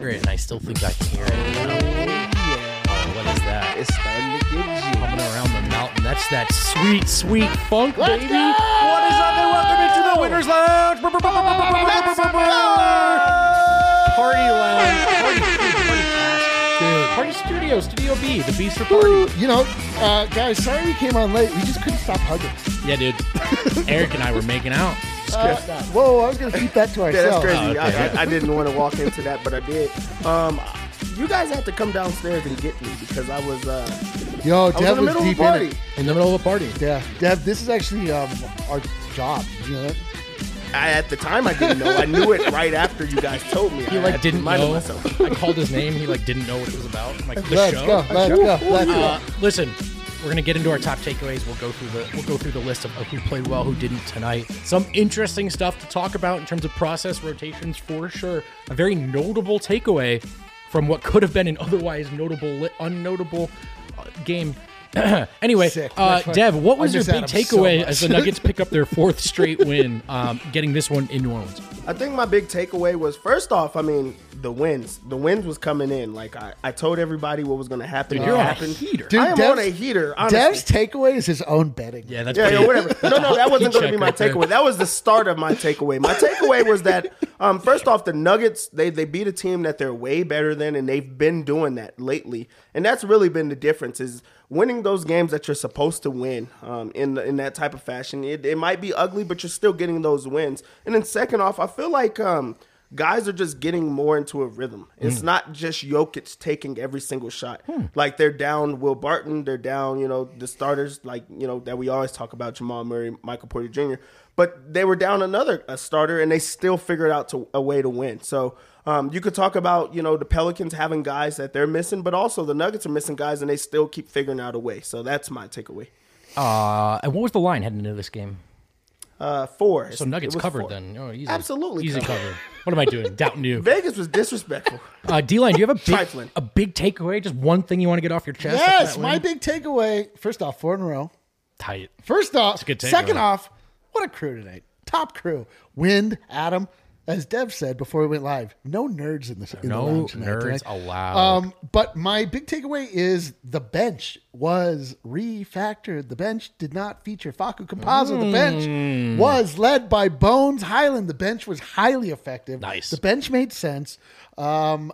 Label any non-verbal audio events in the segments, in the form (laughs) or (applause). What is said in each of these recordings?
hear it, and I still think I can hear it. Oh, what is that? It's starting to get you. Coming around the mountain. That's that sweet, sweet funk, Let's baby. go! What is up, and welcome into the Winners Lounge. Party Lounge. Party, party, Dude. party Studio, Studio B, the Beast for Party. You know, uh, guys, sorry we came on late. We just couldn't stop hugging. Yeah, dude. Eric and I were making out. Uh, whoa, I was going to keep that to (laughs) Yeah, that's crazy. Oh, okay. I, I, I didn't want to walk into that, but I did. Um, you guys had to come downstairs and get me because I was uh, Yo, I was in Dev the was, middle of a deep in party. it. In the middle of a party. Yeah, Dev, this is actually um, our job. You know that? I, at the time I didn't know. I knew it right after you guys told me. He I like had didn't remind know. myself. I called his name. He like didn't know what it was about. I'm like the Let's show. go. Let's go. Let's go. Uh, listen, we're gonna get into our top takeaways. We'll go through the we'll go through the list of, of who played well, who didn't tonight. Some interesting stuff to talk about in terms of process rotations for sure. A very notable takeaway from what could have been an otherwise notable, unnotable uh, game. (clears throat) anyway, uh, Dev, what was your big Adam so takeaway as the Nuggets (laughs) pick up their fourth straight win, um, getting this one in New Orleans? I think my big takeaway was first off, I mean, the wins. The wins was coming in. Like I, I told everybody what was going to happen. Dude, you're on a happened. heater. Dude, I am Dev's- on a heater. Honestly. Dev's takeaway is his own betting. Yeah, that's Yeah, pretty, yeah, whatever. No, no, that (laughs) wasn't going to be my takeaway. That was the start of my takeaway. My takeaway was that (laughs) um, first off, the Nuggets they they beat a team that they're way better than, and they've been doing that lately, and that's really been the difference is winning those games that you're supposed to win um, in in that type of fashion. It, it might be ugly, but you're still getting those wins. And then second off, I feel like. Um, Guys are just getting more into a rhythm. It's not just Jokic taking every single shot. Like they're down Will Barton, they're down, you know, the starters like, you know, that we always talk about Jamal Murray, Michael Porter Jr. But they were down another a starter and they still figured out to, a way to win. So um, you could talk about, you know, the Pelicans having guys that they're missing, but also the Nuggets are missing guys and they still keep figuring out a way. So that's my takeaway. Uh, and what was the line heading into this game? Uh, four. So Nuggets covered four. then. Oh, easy. Absolutely easy covered. covered. What am I doing? Doubting you. (laughs) Vegas was disrespectful. Uh, D-line, do you have a big, a big takeaway? Just one thing you want to get off your chest? Yes, my win? big takeaway. First off, four in a row. tight. First off, a good takeaway. second off, what a crew tonight. Top crew. Wind, Adam. As Dev said before we went live, no nerds in, this, in No the lounge tonight. nerds tonight. allowed. Um, but my big takeaway is the bench was refactored. The bench did not feature Facu Campazzo. The Hmm. bench was led by Bones Hyland. The bench was highly effective. Nice. The bench made sense. Um,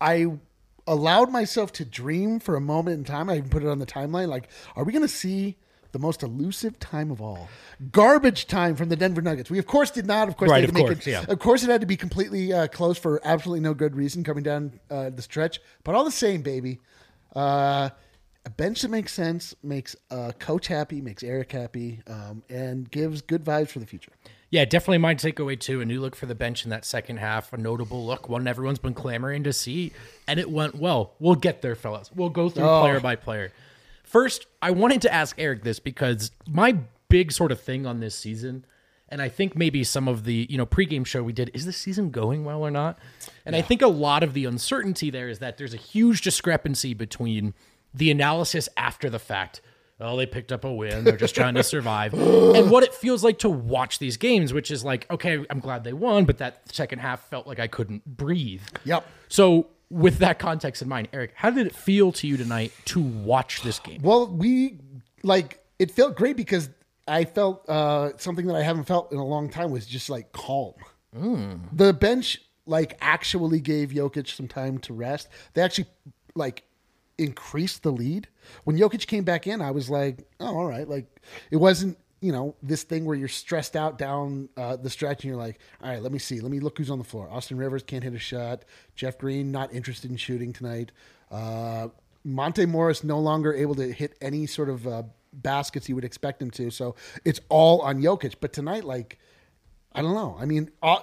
I allowed myself to dream for a moment in time. I even put it on the timeline. Like, are we going to see the most elusive time of all? Garbage time from the Denver Nuggets. We of course did not. Of course, Right, of course, it. yeah. Of course, it had to be completely uh, closed for absolutely no good reason coming down uh, the stretch. But all the same, baby, uh, a bench that makes sense makes uh, coach happy, makes Eric happy, um, and gives good vibes for the future. Yeah, definitely my takeaway too. A new look for the bench in that second half. A notable look, one everyone's been clamoring to see, and it went well. We'll get there, fellas. We'll go through Oh. player by player. First, I wanted to ask Eric this because my big sort of thing on this season, and I think maybe some of the you know pregame show we did is the season going well or not? And I think a lot of the uncertainty there is that there's a huge discrepancy between the analysis after the fact. Oh, they picked up a win. They're just trying to (laughs) survive. and what it feels like to watch these games, which is like, okay, I'm glad they won, but that second half felt like I couldn't breathe. Yep. So, with that context in mind, Eric, how did it feel to you tonight to watch this game? Well, we like it felt great because I felt uh, something that I haven't felt in a long time was just like calm. The bench like actually gave Jokic some time to rest. They actually like increased the lead. When Jokic came back in, I was like, oh, all right. Like it wasn't, you know, this thing where you're stressed out down uh, the stretch and you're like, all right, let me see. Let me look who's on the floor. Austin Rivers can't hit a shot. Jeff Green not interested in shooting tonight. Uh, Monte Morris no longer able to hit any sort of uh, baskets you would expect him to. So it's all on Jokic. But tonight, like, I don't know. I mean, uh,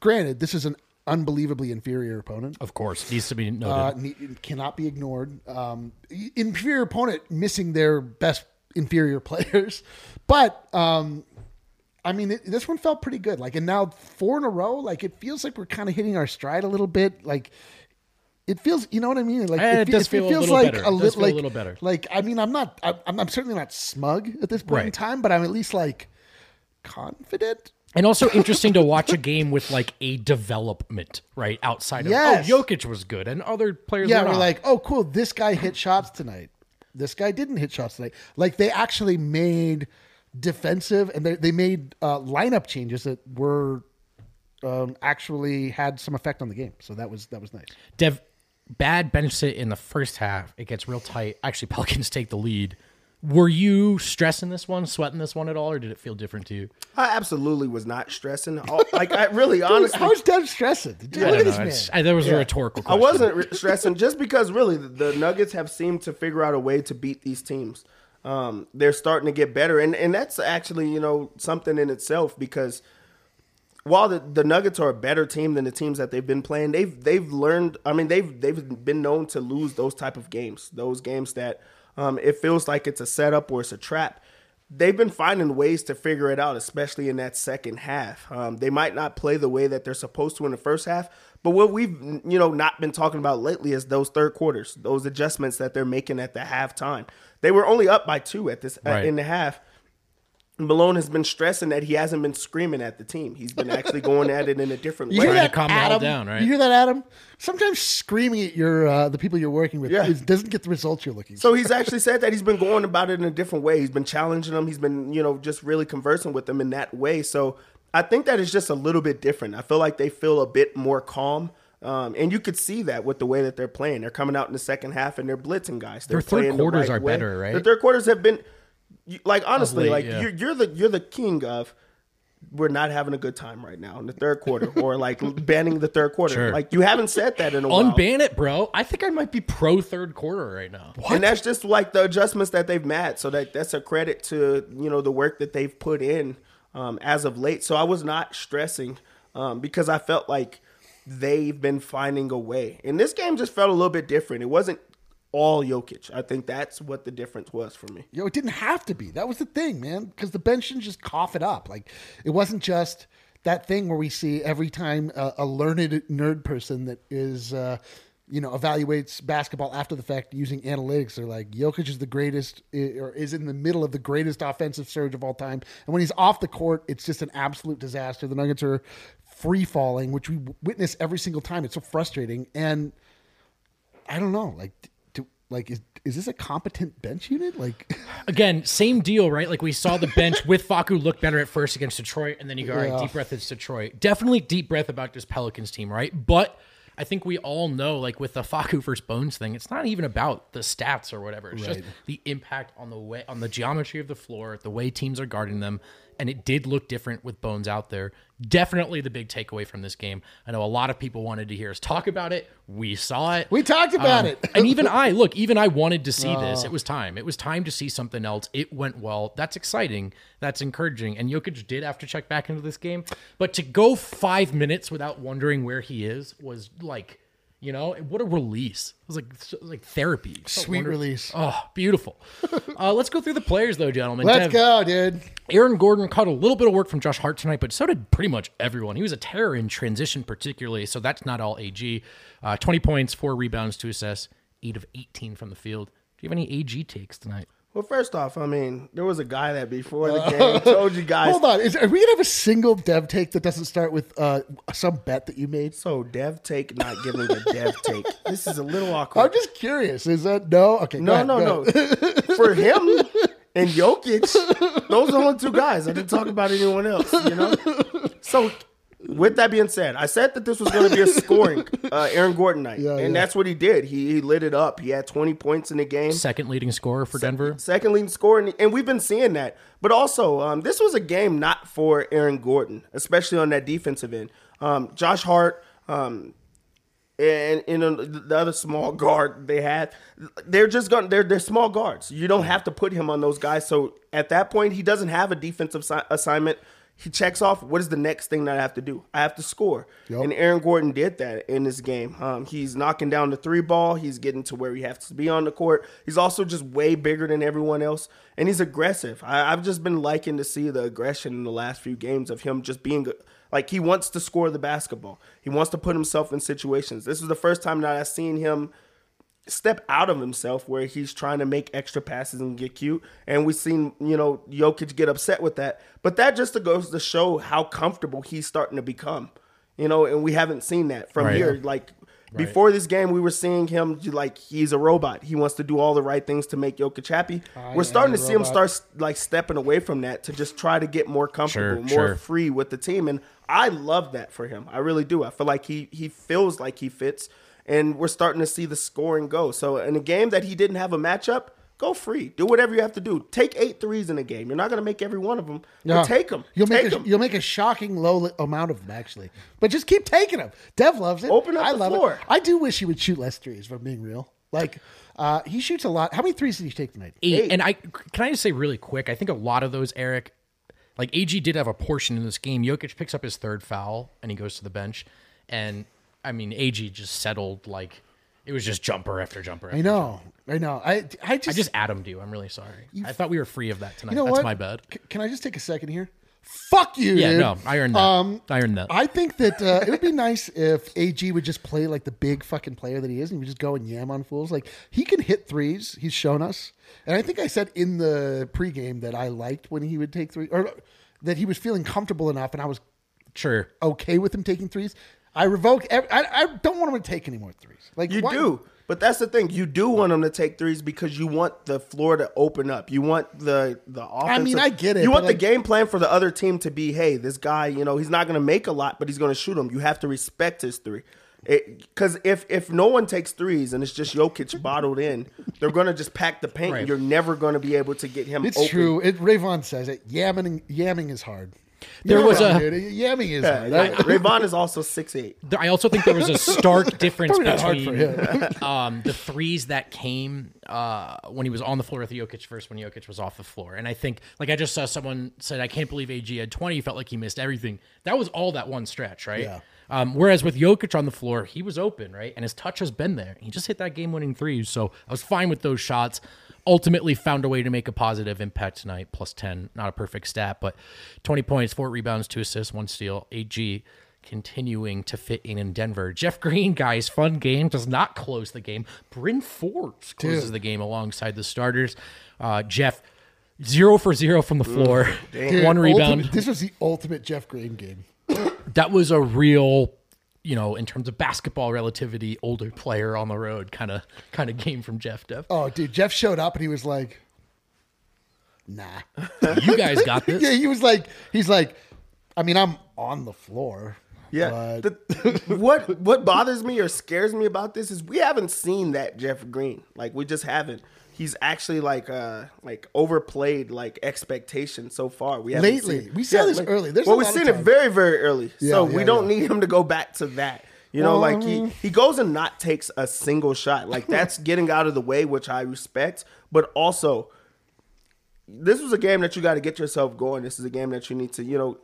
granted, this is an unbelievably inferior opponent. Of course, needs to be noted. Uh, cannot be ignored. Um, inferior opponent missing their best inferior (laughs) players, but um, I mean, it, this one felt pretty good. Like, and now four in a row. Like, it feels like we're kind of hitting our stride a little bit. Like, it feels, you know what I mean? Like, Eh, it fe- does feel feels like better. a It li- feel a little better. Like, I mean, I'm not, I'm, I'm certainly not smug at this point in time, but I'm at least like confident. And also (laughs) interesting to watch a game with like a development, right? Outside of Yes. oh, Jokic was good and other players Yeah, were we're not. like, oh, cool. This guy hit shots tonight. This guy didn't hit shots tonight. Like they actually made defensive and they, they made uh, lineup changes that were um, actually had some effect on the game. So that was that was nice. Dev, bad bench sit in the first half. It gets real tight. Actually, Pelicans take the lead. Were you stressing this one, sweating this one at all, or did it feel different to you? I absolutely was not stressing. All- Like I really, (laughs) honestly, How's Dev stressing? Dude, I look don't at this man. It's- I, that was a rhetorical I question. wasn't re- stressing just because really the, the Nuggets have seemed to figure out a way to beat these teams. Um, they're starting to get better, and and that's actually you know something in itself because while the, the Nuggets are a better team than the teams that they've been playing, they've they've learned. I mean, they've they've been known to lose those type of games, those games that um, it feels like it's a setup or it's a trap. They've been finding ways to figure it out, especially in that second half. Um, they might not play the way that they're supposed to in the first half, but what we've you know not been talking about lately is those third quarters, those adjustments that they're making at the halftime. They were only up by two at this Right. in the half. Malone has been stressing that he hasn't been screaming at the team. He's been actually going at it in a different You way. hear Trying to that, calm them all Adam? down, right? You hear that, Adam? Sometimes screaming at your uh, the people you're working with Yeah. is, doesn't get the results you're looking. for. So he's actually said that he's been going about it in a different way. He's been challenging them. He's been, you know, just really conversing with them in that way. So I think that is just a little bit different. I feel like they feel a bit more calm. Um, and you could see that with the way that they're playing. They're coming out in the second half and they're blitzing guys. They're Their third playing the quarters right are way. better, right? Their third quarters have been, you- like honestly, late, like yeah. you're, you're the you're the king of. We're not having a good time right now in the third quarter, (laughs) or like banning the third quarter. Sure. Like you haven't said that in a while. Unban it, bro. I think I might be pro third quarter right now. And that's just like the adjustments that they've made. So that that's a credit to you know the work that they've put in um, as of late. So I was not stressing um, because I felt like they've been finding a way. And this game just felt a little bit different. It wasn't all Jokic. I think that's what the difference was for me. Yo, it didn't have to be. That was the thing, man. Because the bench didn't just cough it up. Like it wasn't just that thing where we see every time a, learned nerd person that is, uh, you know, evaluates basketball after the fact using analytics. They're like, Jokic is the greatest, or is in the middle of the greatest offensive surge of all time. And when he's off the court, it's just an absolute disaster. The Nuggets are free falling, which we witness every single time. It's so frustrating. And I don't know, like, like is is this a competent bench unit? Like, (laughs) Again, same deal, right? Like we saw the bench (laughs) with Facu look better at first against Detroit, and then you go, all right, Yeah. deep breath, it's Detroit. Definitely deep breath about this Pelicans team, right? But I think we all know, like with the Facu versus Bones thing, it's not even about the stats or whatever. It's just the impact on the way on the geometry of the floor, the way teams are guarding them. And it did look different with Bones out there. Definitely the big takeaway from this game. I know a lot of people wanted to hear us talk about it. We saw it. we talked about Um, it. and even I, look, even I wanted to see this. It was time. It was time to see something else. It went well. That's exciting. That's encouraging. And Jokic did have to check back into this game. But to go five minutes without wondering where he is was like, you know, what a release. It was like so- like therapy. So Sweet wonder- release. Oh, beautiful. (laughs) uh, let's go through the players, though, gentlemen. Let's Dev, go, dude. Aaron Gordon caught a little bit of work from Josh Hart tonight, but so did pretty much everyone. He was a terror in transition, particularly. So that's not all AG. Uh, 20 points, four rebounds, two assists, eight of 18 from the field. Do you have any AG takes tonight? Well, first off, I mean, there was a guy that before the game told you guys. Hold on. Is, are we gonna have a single dev take that doesn't start with uh, some bet that you made? So dev take not giving the dev take. (laughs) This is a little awkward. I'm just curious. Is that no? Okay. No, ahead, no, no. (laughs) For him and Jokic, those are the only two guys. I didn't talk about anyone else. You know. So, with that being said, I said that this was going to be a (laughs) scoring uh, Aaron Gordon night, Yeah, and yeah. that's what he did. He, he lit it up. He had 20 points in the game. Second leading scorer for Denver. Second leading scorer, and- and we've been seeing that. But also, um, this was a game not for Aaron Gordon, especially on that defensive end. Um, Josh Hart, um, and you know the other small guard they had, they're just going. They're they're small guards. You don't have to put him on those guys. So at that point, he doesn't have a defensive si- assignment. He checks off. What is the next thing that I have to do? I have to score. Yep. And Aaron Gordon did that in this game. Um, he's knocking down the three ball. He's getting to where he has to be on the court. He's also just way bigger than everyone else, and he's aggressive. I, I've just been liking to see the aggression in the last few games of him just being like he wants to score the basketball. He wants to put himself in situations. This is the first time that I've seen him step out of himself where he's trying to make extra passes and get cute. And we've seen, you know, Jokic get upset with that. But that just goes to show how comfortable he's starting to become. You know, and we haven't seen that from Right. here. Like before this game, we were seeing him like he's a robot. He wants to do all the right things to make Jokic happy. we're starting to see him start like stepping away from that to just try to get more comfortable, Sure, more sure. free with the team. And I love that for him. I really do. I feel like he he feels like he fits, and we're starting to see the scoring go. So in a game that he didn't have a matchup, go free. Do whatever you have to do. Take eight threes in a game. You're not going to make every one of them. Yeah. But take them. You'll take make a, 'em. you'll make a shocking low amount of them actually, but just keep taking them. Dev loves it. Open up I the love floor. it. I do wish he would shoot less threes. If I'm being real, like uh, he shoots a lot. How many threes did he take tonight? eight. Eight. And I can I just say really quick, I think a lot of those, Eric, like AG did have a portion in this game. Jokic picks up his third foul and he goes to the bench. And I mean, AG just settled like it was just jumper after jumper. After I know, I know. I I just I just atomed you. I'm really sorry. I thought we were free of that tonight. you know That's what? my bad. C- can I just take a second here? Fuck you. Yeah, dude. no, I earned that. Um, I earned that. I think that uh, it would be nice if AG would just play like the big fucking player that he is, and he would just go and yam on fools. Like he can hit threes. He's shown us, and I think I said in the pregame that I liked when he would take three, or that he was feeling comfortable enough, and I was sure. okay with him taking threes. I revoke. ev- I, I don't want him to take any more threes. Like You why- do. But that's the thing. You do want them to take threes because you want the floor to open up. You want the the offense. I mean, I get it, You want the like- game plan for the other team to be, hey, this guy, you know, he's not going to make a lot, but he's going to shoot them. You have to respect his three. Because if if no one takes threes and it's just Jokic bottled in, they're going to just pack the paint. Right. You're never going to be able to get him. It's open. true. It Rayvon says it. Yamming, yamming is hard. There You're was right, a- dude. yamming is Yeah, hard. yeah. Rayvon is also six eight. I also think there was a stark (laughs) difference Probably not hard for between (laughs) um, the threes that came uh, when he was on the floor with Jokic versus when Jokic was off the floor. And I think, like I just saw someone said, I can't believe AG had 20. He felt like he missed everything. That was all that one stretch, right? Yeah. Um, whereas with Jokic on the floor, he was open, right? And his touch has been there. He just hit that game winning three. So I was fine with those shots. Ultimately found a way to make a positive impact tonight, plus 10. Not a perfect stat, but 20 points, four rebounds, two assists, one steal. AG continuing to fit in in Denver. Jeff Green, guys, fun game, does not close the game. Bryn Forbes closes Dude. the game alongside the starters. Uh, Jeff, zero for zero from the floor, Dude, one rebound. ultimate- this was the ultimate Jeff Green game. that was a real you know in terms of basketball relativity older player on the road kind of kind of game from jeff dev Oh, dude, Jeff showed up and he was like, "Nah." (laughs) you guys got this yeah, he was like, he's like, I mean, I'm on the floor. Yeah. but- The- (laughs) what what bothers me or scares me about this is we haven't seen that Jeff Green. Like we just haven't. He's actually like uh like overplayed like expectations so far. We haven't Lately. seen- We saw this early. There's well, we've seen it very very early. so Yeah, we don't yeah. need him to go back to that. You know, like he he goes and not takes a single shot. Like (laughs) that's getting out of the way, which I respect. But also, this was a game that you got to get yourself going. This is a game that you need to, you know,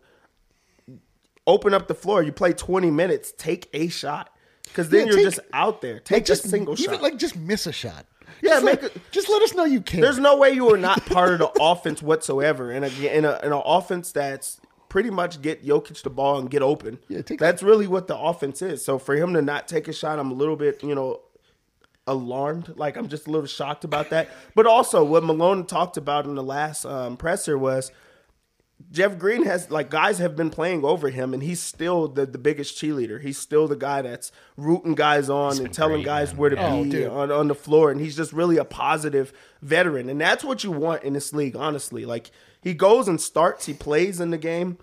open up the floor. You play 20 minutes, take a shot. Because then Yeah, you're take- just out there. Take just a single even shot. like just miss a shot. Yeah, just make let, a- just let us know you can. There's no way you are not part of the (laughs) offense whatsoever. and in a in an offense that's pretty much get Jokic the ball and get open. Yeah, take- that's really what the offense is. So for him to not take a shot, I'm a little bit, you know, alarmed. Like I'm just a little shocked about that. But also what Malone talked about in the last um, presser was Jeff Green has like guys have been playing over him, and he's still the, the biggest cheerleader. He's still the guy that's rooting guys on and telling great, guys man. where to Oh, be dude. on, on the floor, and he's just really a positive veteran, and that's what you want in this league. Honestly, like he goes and starts, he plays in the game,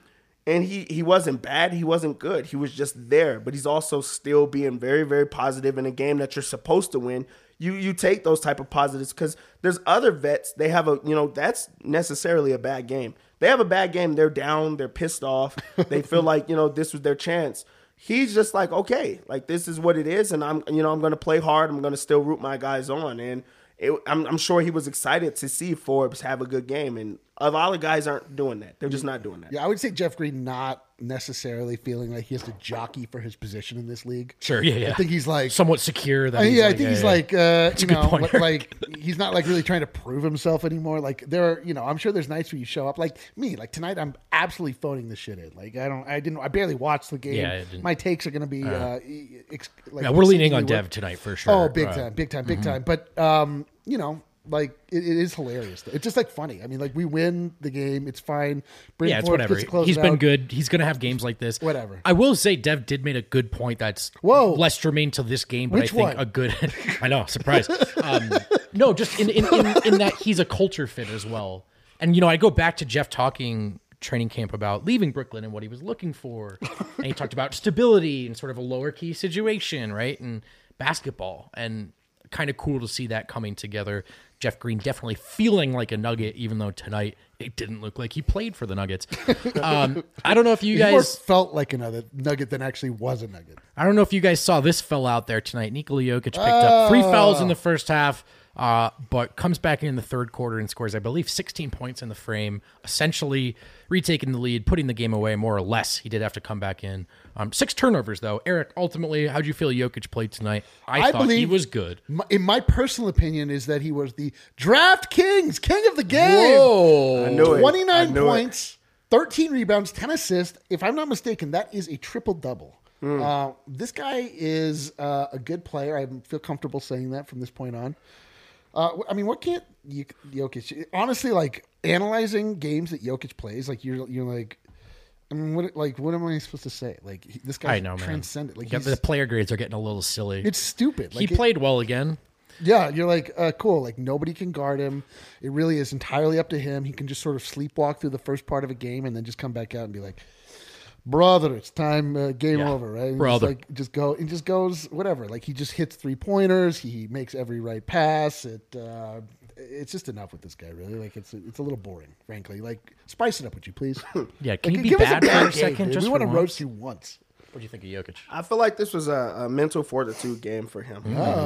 and he he wasn't bad, he wasn't good, he was just there, but he's also still being very very positive in a game that you're supposed to win. You you take those type of positives because there's other vets they have a you know that's necessarily a bad game. They have a bad game. They're down. They're pissed off. They feel (laughs) like you know this was their chance. He's just like okay, like this is what it is, and I'm you know I'm going to play hard. I'm going to still root my guys on, and it, I'm, I'm sure he was excited to see Forbes have a good game, and a lot of guys aren't doing that. They're just not doing that. Yeah, I would say Jeff Green not necessarily feeling like he has to jockey for his position in this league. Sure, yeah, yeah. I think he's like somewhat secure. That Uh, he's yeah, I like, think he's yeah, like uh, you know, point, (laughs) like he's not like really trying to prove himself anymore. Like there, are, you know, I'm sure there's nights where you show up. Like me, like tonight, I'm absolutely phoning this shit in. Like I don't, I didn't, I barely watched the game. Yeah, didn't- My takes are going to be, uh, e- ex- like yeah, we're leaning on Dev tonight for sure. Oh, big Right. Mm-hmm. time, big time, big time. But um, you know, like it, it is hilarious. It's just like funny. I mean, like we win the game, it's fine. Bryn Yeah, it's whatever. gets to close He's been out. good. He's going to have games like this. Whatever. I will say, Dev did make a good point that's Whoa. less germane to this game, but Which I think one? a good. (laughs) I know, surprise. Um, no, just in, in, in, in that he's a culture fit as well. And, you know, I go back to Jeff talking training camp about leaving Brooklyn and what he was looking for. and he talked about stability and sort of a lower key situation, right? And basketball. And kind of cool to see that coming together. Jeff Green definitely feeling like a nugget, even though tonight it didn't look like he played for the Nuggets. (laughs) Um, I don't know if you He more guys, felt like another nugget than actually was a nugget. I don't know if you guys saw this fell out there tonight. Nikola Jokic picked up three fouls in the first half, uh, but comes back in the third quarter and scores, I believe, 16 points in the frame, essentially retaking the lead, putting the game away more or less. He did have to come back in. Um, six turnovers though. Eric, ultimately, how'd you feel Jokic played tonight? I, I thought he was good. My, in my personal opinion, is that he was the DraftKings, king of the game. Whoa! I knew it. I 29 knew it. points, 13 rebounds, 10 assists. If I'm not mistaken, that is a triple double. Hmm. Uh, this guy is uh, a good player. I feel comfortable saying that from this point on. Uh, I mean, what can't you, Jokic? Honestly, like analyzing games that Jokic plays, like you're you're like, I mean, what like what am I supposed to say? Like he- this guy I know, man. Like Yeah, the player grades are getting a little silly. it's stupid. he Like it- played well again. yeah, you're like, uh, cool. Like nobody can guard him. It really is entirely up to him. He can just sort of sleepwalk through the first part of a game and then just come back out and be like, "Brother, it's time. Uh, game Yeah. over." Right? And Brother. Just like just go. It just goes whatever. Like he just hits three pointers. He makes every right pass. It. Uh, it's just enough with this guy, really. Like it's it's a little boring, frankly. Like spice it up, would you please? (laughs) Yeah, can Like, you be give us bad for a game, second? dude. Just we want to roast you once. What do you think of Jokic? I feel like this was a, a mental fortitude game for him.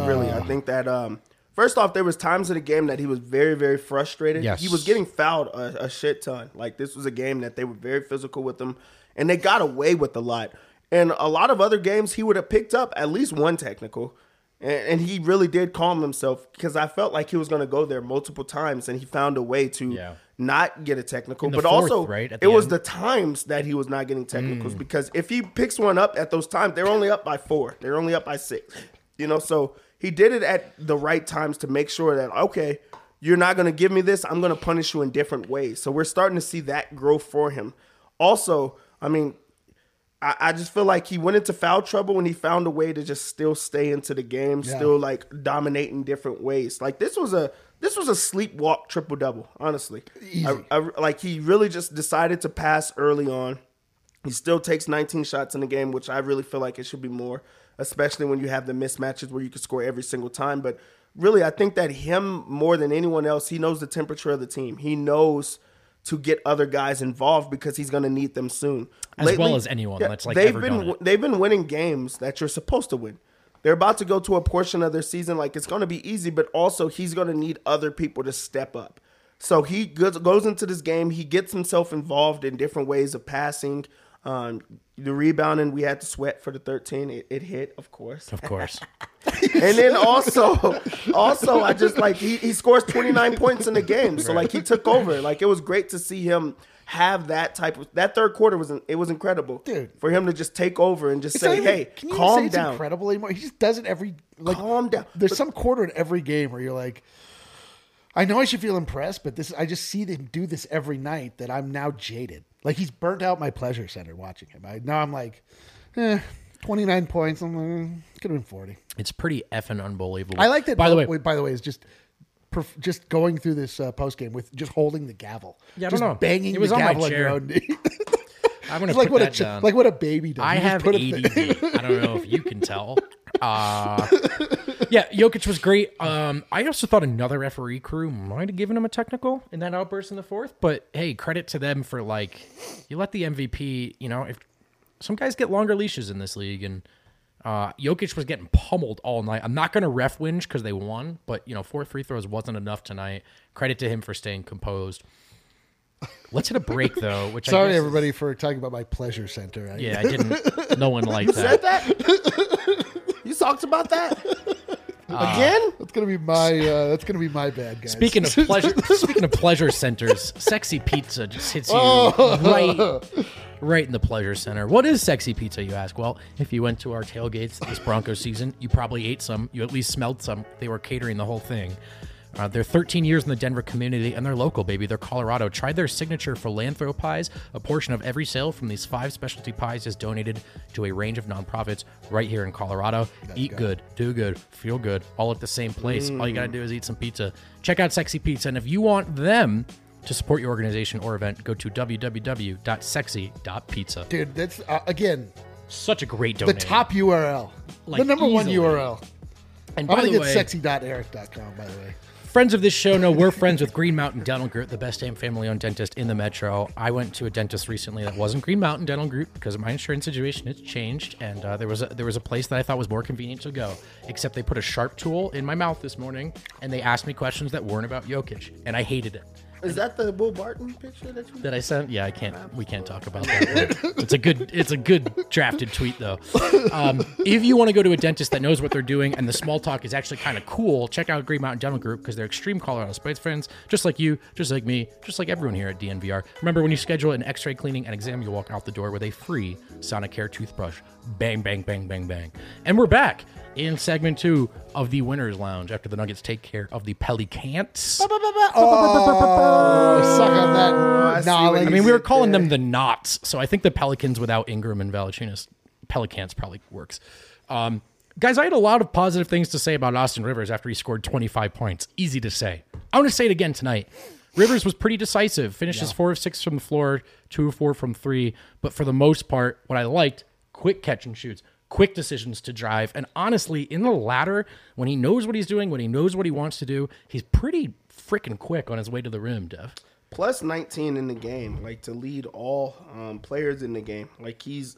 Really, I think that um, first off, there was times in the game that he was very, very frustrated. Yes. He was getting fouled a, a shit ton. Like this was a game that they were very physical with him, and they got away with a lot. And a lot of other games, he would have picked up at least one technical. And, and he really did calm himself because I felt like he was going to go there multiple times, and he found a way to Yeah. not get a technical. But fourth, also, right, it the was the times that he was not getting technicals mm. because if he picks one up at those times, they're only up by four. They're only up by six. You know, so he did it at the right times to make sure that okay, you're not going to give me this. I'm going to punish you in different ways. So we're starting to see that growth for him. Also, I mean, I, I just feel like he went into foul trouble when he found a way to just still stay into the game, Yeah. still like dominate in different ways. Like this was a this was a sleepwalk triple double. Honestly, I, I, like he really just decided to pass early on. He still takes 19 shots in the game, which I really feel like it should be more, especially when you have the mismatches where you can score every single time. But really, I think that him more than anyone else, he knows the temperature of the team. He knows to get other guys involved because he's going to need them soon. As well as anyone that's, like, they've been they've been winning games that you're supposed to win. They're about to go to a portion of their season like it's going to be easy, but also he's going to need other people to step up. So he goes into this game. He gets himself involved in different ways of passing. Um, the rebounding, we had to sweat for the 13. It, it hit, of course. Of course. (laughs) And then also, also, I just like he, he scores 29 points in the game. So like he took over. Like it was great to see him have that type of that third quarter was it was incredible, Dude. For him to just take over and just It's say, even- "Hey, can you even say calm it's down." Incredible anymore. He just does it every like. Calm down. There's But- some quarter in every game where you're like, I know I should feel impressed, but this I just see him do this every night that I'm now jaded. Like he's burnt out my pleasure center watching him. I now I'm like, eh, 29 points. I'm like, could have been 40. It's pretty effing unbelievable. I like that. By the way, by the way, is just. perf- Just going through this uh, post game with just holding the gavel, Yeah, I just don't know. banging It was the on my gavel on your chair. own knee. (laughs) I'm gonna like what a down. like what a baby does. I You have ADD. I don't know if you can tell. (laughs) Uh, yeah, Jokic was great. Um, I also thought another referee crew might have given him a technical in that outburst in the fourth. But hey, credit to them for like you let the MVP. You know, if some guys get longer leashes in this league, and uh, Jokic was getting pummeled all night. I'm not going to ref whinge because they won, but you know, four free throws wasn't enough tonight. Credit to him for staying composed. Let's hit a break though. Which I Sorry, guess- everybody, for talking about my pleasure center. I- Yeah, I didn't. (laughs) No one liked Said that. that? (laughs) you talked about that again? That's gonna be my. Uh, that's gonna be my bad, guys. Speaking of (laughs) pleasure, speaking of pleasure centers, sexy pizza just hits you Oh. right, right in the pleasure center. What is sexy pizza? You ask. Well, if you went to our tailgates this Bronco season, you probably ate some. You at least smelled some. They were catering the whole thing. Uh, they're 13 years in the Denver community, and they're local, baby. They're Colorado. Try their signature philanthro pies. A portion of every sale from these five specialty pies is donated to a range of nonprofits right here in Colorado. Eat good, do good, feel good, all at the same place. All you gotta do is eat some pizza. Check out Sexy Pizza, and if you want them to support your organization or event, go to www.sexy.pizza. dude, that's uh, again Such a great the top URL, Like, the number one. URL. And I'm gonna the get way, sexy.eric.com. By the way, friends of this show know we're friends with Green Mountain Dental Group, the best damn family-owned dentist in the metro. I went to a dentist recently that wasn't Green Mountain Dental Group because of my insurance situation. It's changed, and uh, there was a, there was a place that I thought was more convenient to go. Except they put a sharp tool in my mouth this morning, and they asked me questions that weren't about Jokic, and I hated it. Is that the Will Barton picture that you that I sent? Yeah, I can't. We can't talk about that. it's a good. It's a good drafted tweet though. Um, if you want to go to a dentist that knows what they're doing and the small talk is actually kind of cool, check out Green Mountain Dental Group because they're extreme Colorado Springs friends, just like you, just like me, just like everyone here at DNVR. Remember, when you schedule an X-ray cleaning and exam, you walk out the door with a free Sonicare toothbrush. Bang, bang, bang, bang, bang. And we're back in segment two of the Winners Lounge after the Nuggets take care of the Pelicans. oh, suck on that I knowledge. I mean, we were calling them the knots, so I think the Pelicans without Ingram and Valanciunas, Pelicans probably works. Um, guys, I had a lot of positive things to say about Austin Rivers after he scored 25 points. Easy to say. I want to say it again tonight. Rivers was pretty decisive. Finishes four of six from the floor, two of four from three. But for the most part, what I liked, quick catch and shoots, quick decisions to drive. And honestly, in the latter, when he knows what he's doing, when he knows what he wants to do, he's pretty freaking quick on his way to the rim, Dev. plus 19 in the game, like to lead all um, players in the game. Like he's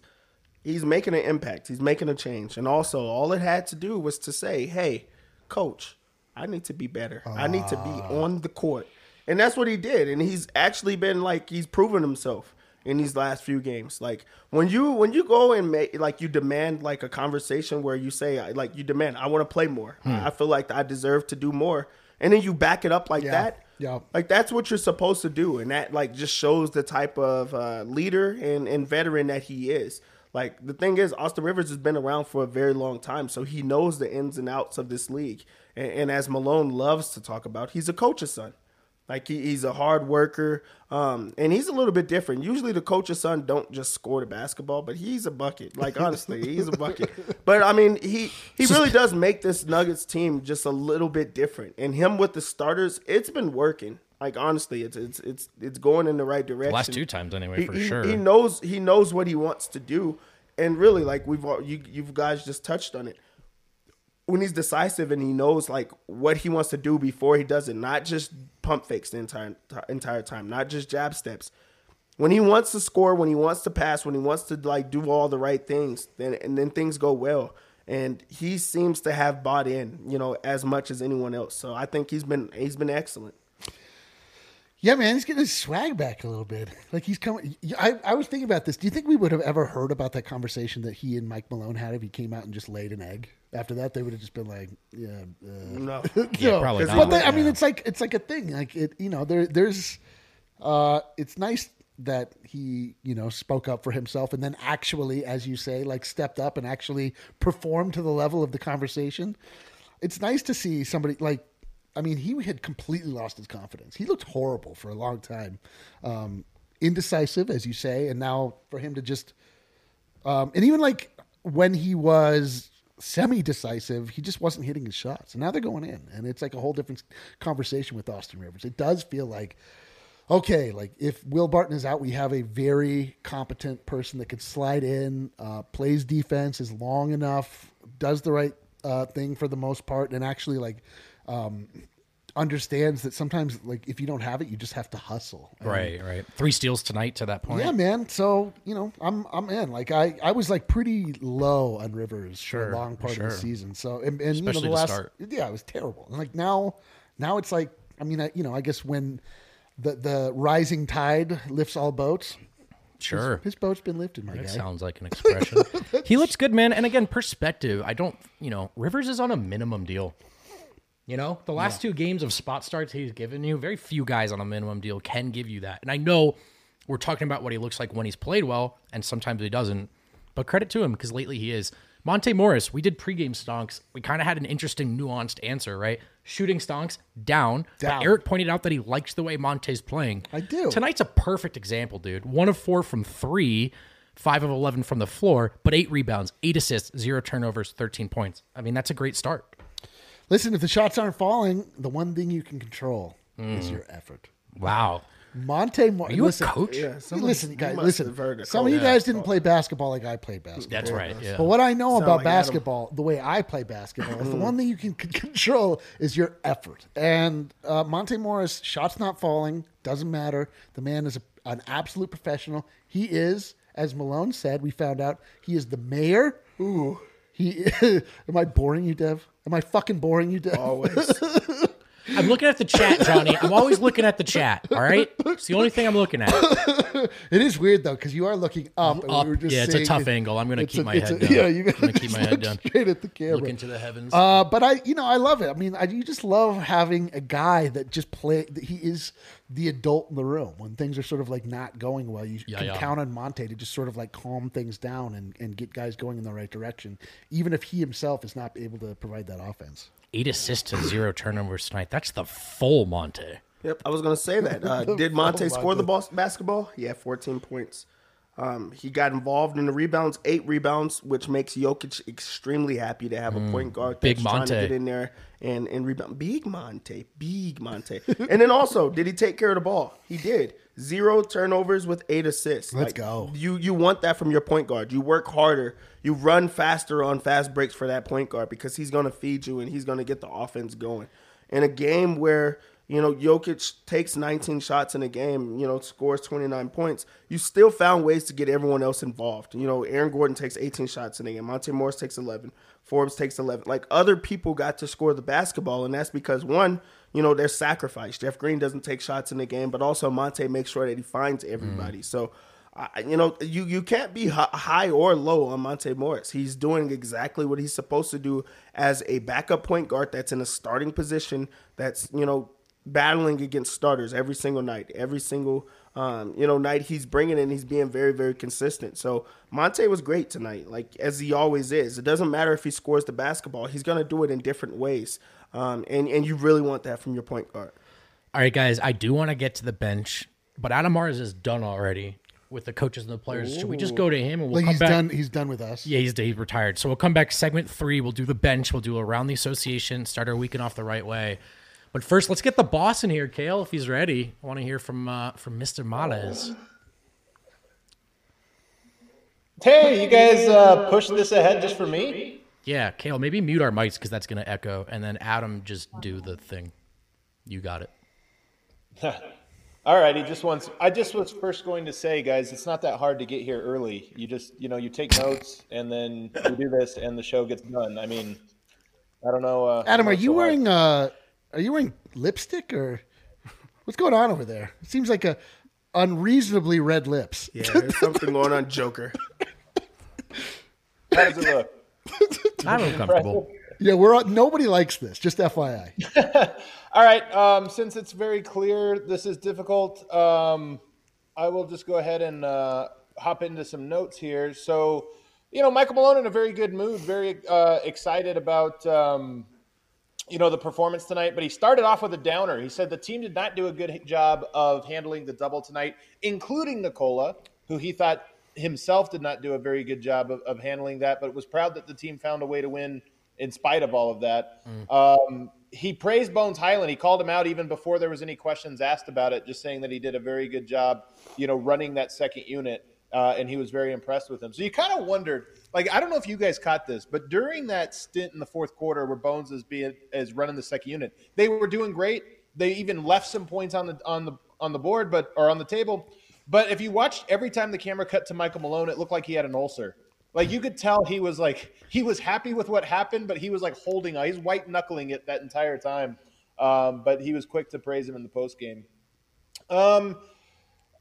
he's making an impact. He's making a change. And also, all it had to do was to say, "Hey, coach, I need to be better. I need to be on the court." And that's what he did. And he's actually been like he's proven himself in these last few games. Like when you when you go and make like you demand like a conversation where you say like you demand, "I want to play more. I feel like I deserve to do more." And then you back it up like Yeah. that. Yeah. Like that's what you're supposed to do, and that like just shows the type of uh, leader and, and veteran that he is. Like the thing is, Austin Rivers has been around for a very long time, so he knows the ins and outs of this league. And, and as Malone loves to talk about, he's a coach's son. Like he, he's a hard worker, um, and he's a little bit different. Usually, the coach's son don't just score the basketball, but he's a bucket. Like honestly, he's a bucket. (laughs) But I mean, he he really does make this Nuggets team just a little bit different. And him with the starters, it's been working. Like honestly, it's it's it's it's going in the right direction. last two times anyway, He- for he, sure. He knows he knows what he wants to do, and really, like we've all, you you guys just touched on it when he's decisive and he knows like what he wants to do before he does it, not just pump fakes the entire entire time, not just jab steps. When he wants to score, when he wants to pass, when he wants to like do all the right things, then and then things go well. And he seems to have bought in, you know, as much as anyone else. So I think he's been he's been excellent. Yeah, man, he's getting his swag back a little bit. Like he's coming. I, I was thinking about this. Do you think we would have ever heard about that conversation that he and Mike Malone had if he came out and just laid an egg? After that, they would have just been like, "Yeah, uh, No. (laughs) Yeah, probably not. But they, I mean, it's like it's like a thing. Like it, you know, there there's, uh, it's nice that he you know spoke up for himself and then actually, as you say, like stepped up and actually performed to the level of the conversation. It's nice to see somebody like. I mean, he had completely lost his confidence. He looked horrible for a long time, um, indecisive, as you say, and now for him to just um, and even like when he was semi-decisive, he just wasn't hitting his shots. And now they're going in, and it's like a whole different conversation with Austin Rivers. It does feel like okay, like if Will Barton is out, we have a very competent person that could slide in, uh, plays defense, is long enough, does the right uh, thing for the most part, and actually like um, understands that sometimes like if you don't have it, you just have to hustle. Right, right. Three steals tonight to that point. yeah, man. So you know, I'm I'm in. Like I I was like pretty low on Rivers for a long part sure. of the season. So and, and you Especially know, the last start. yeah, it was terrible. And like now now it's like I mean I you know I guess when the the rising tide lifts all boats. Sure. His boat's been lifted, my That guy. sounds like an (laughs) expression. he looks good, man. And again, perspective. I don't, you know, Rivers is on a minimum deal. You know, the last two games of spot starts he's given you, very few guys on a minimum deal can give you that. And I know we're talking about what he looks like when he's played well, and sometimes he doesn't. But credit to him because lately he is. Monte Morris, we did pregame stonks. We kind of had an interesting, nuanced answer, right? Shooting stonks down. But Down. Eric pointed out that he likes the way Monte's playing. I do. Tonight's a perfect example, dude. One of four from three, five of 11 from the floor, but eight rebounds, eight assists, zero turnovers, 13 points. I mean, that's a great start. Listen, if the shots aren't falling, the one thing you can control is your effort. Wow. Monte Morris. Are you listen, a coach? Yeah, someone- listen, you guys. Listen. have heard a Some of you guys didn't play basketball like I played basketball. That's right. Yeah. But what I know Sound about like Adam. basketball, the way I play basketball, is the one thing you can control is your effort. And uh, Monte Morris, shots not falling, doesn't matter. The man is a, an absolute professional. He is, as Malone said, we found out, he is the mayor. Ooh. He (laughs) am I boring you, Dev? Am I fucking boring you, Dev? Always. (laughs) I'm looking at the chat, Johnny. I'm always looking at the chat. All right. It's the only thing I'm looking at. (laughs) It is weird though because you are looking up. And Up. we were just Yeah, it's a tough it- angle. I'm gonna keep a- my head a- down. Yeah, you gotta gonna keep my head down. (laughs) straight at the camera. Look into the heavens. Uh, but I, you know, I love it. I mean, I, you just love having a guy that just play. That he is the adult in the room when things are sort of like not going well. You Yeah, can yeah. count on Monte to just sort of like calm things down and, and get guys going in the right direction, even if he himself is not able to provide that offense. Eight assists to zero turnovers tonight. That's the full Monte. Yep, I was gonna say that. Uh, (laughs) did Monte score the ball, basketball? Yeah, 14 points. Um, he got involved in the rebounds, eight rebounds, which makes Jokic extremely happy to have a point guard Mm. Big that's trying to Monte. get in there and, and rebound. Big Monte, big Monte. and then also, did he take care of the ball? He did. Zero turnovers with eight assists. Let's go. You you want that from your point guard. You work harder. You run faster on fast breaks for that point guard because he's going to feed you and he's going to get the offense going. In a game where you know Jokic takes 19 shots in a game, you know scores 29 points, you still found ways to get everyone else involved. You know Aaron Gordon takes 18 shots in a game. Monte Morris takes 11. Forbes takes 11. Like other people got to score the basketball, and that's because one, you know, they're sacrificed. Jeff Green doesn't take shots in the game, but also Monte makes sure that he finds everybody. Mm. So. I you know, you you can't be high or low on Monte Morris. He's doing exactly what he's supposed to do as a backup point guard that's in a starting position. That's you know battling against starters every single night, every single um, you know night he's bringing in. He's being very very consistent. So Monte was great tonight, like as he always is. It doesn't matter if he scores the basketball; he's gonna do it in different ways. Um, and and you really want that from your point guard. All right, guys, I do want to get to the bench, but Adam Mares is done already with the coaches and the players. Should we just go to him and we'll Like come he's back? done. He's done with us. Yeah, he's, he's retired. So we'll come back segment three. We'll do the bench. We'll do around the association. Start our weekend off the right way. But first, let's get the boss in here, Kale, if he's ready. I want to hear from uh, from Mr. Mares. Hey, you guys uh, push this ahead just for me? Yeah, Kale, maybe mute our mics because that's going to echo, and then Adam just do the thing. You got it. (laughs) All righty, just once. I just was first going to say, guys, it's not that hard to get here early. You just, you know, you take notes and then you do this, and the show gets done. I mean, I don't know. Uh, Adam, are you so hard. wearing uh are you wearing lipstick or (laughs) what's going on over there? It seems like a unreasonably red lips. Yeah, there's something going on, Joker. How does it look? I'm uncomfortable. Yeah, we're all, nobody likes this. Just FYI. (laughs) All right. Um, since it's very clear this is difficult, um, I will just go ahead and uh, hop into some notes here. So, you know, Michael Malone in a very good mood, very uh, excited about. Um, you know the performance tonight, but he started off with a downer. He said the team did not do a good job of handling the double tonight, including Nikola, who he thought himself did not do a very good job of, of handling that, but was proud that the team found a way to win in spite of all of that. Um, he praised Bones Hyland. He called him out even before there was any questions asked about it, just saying that he did a very good job, you know, running that second unit. Uh, and he was very impressed with him. So you kind of wondered, like, I don't know if you guys caught this, but during that stint in the fourth quarter where Bones is being is running the second unit, they were doing great. They even left some points on the on the on the board, but or on the table. But if you watched every time the camera cut to Michael Malone, it looked like he had an ulcer. Like you could tell he was like he was happy with what happened, but he was like holding. He's white knuckling it that entire time. Um, but he was quick to praise him in the post game. Um,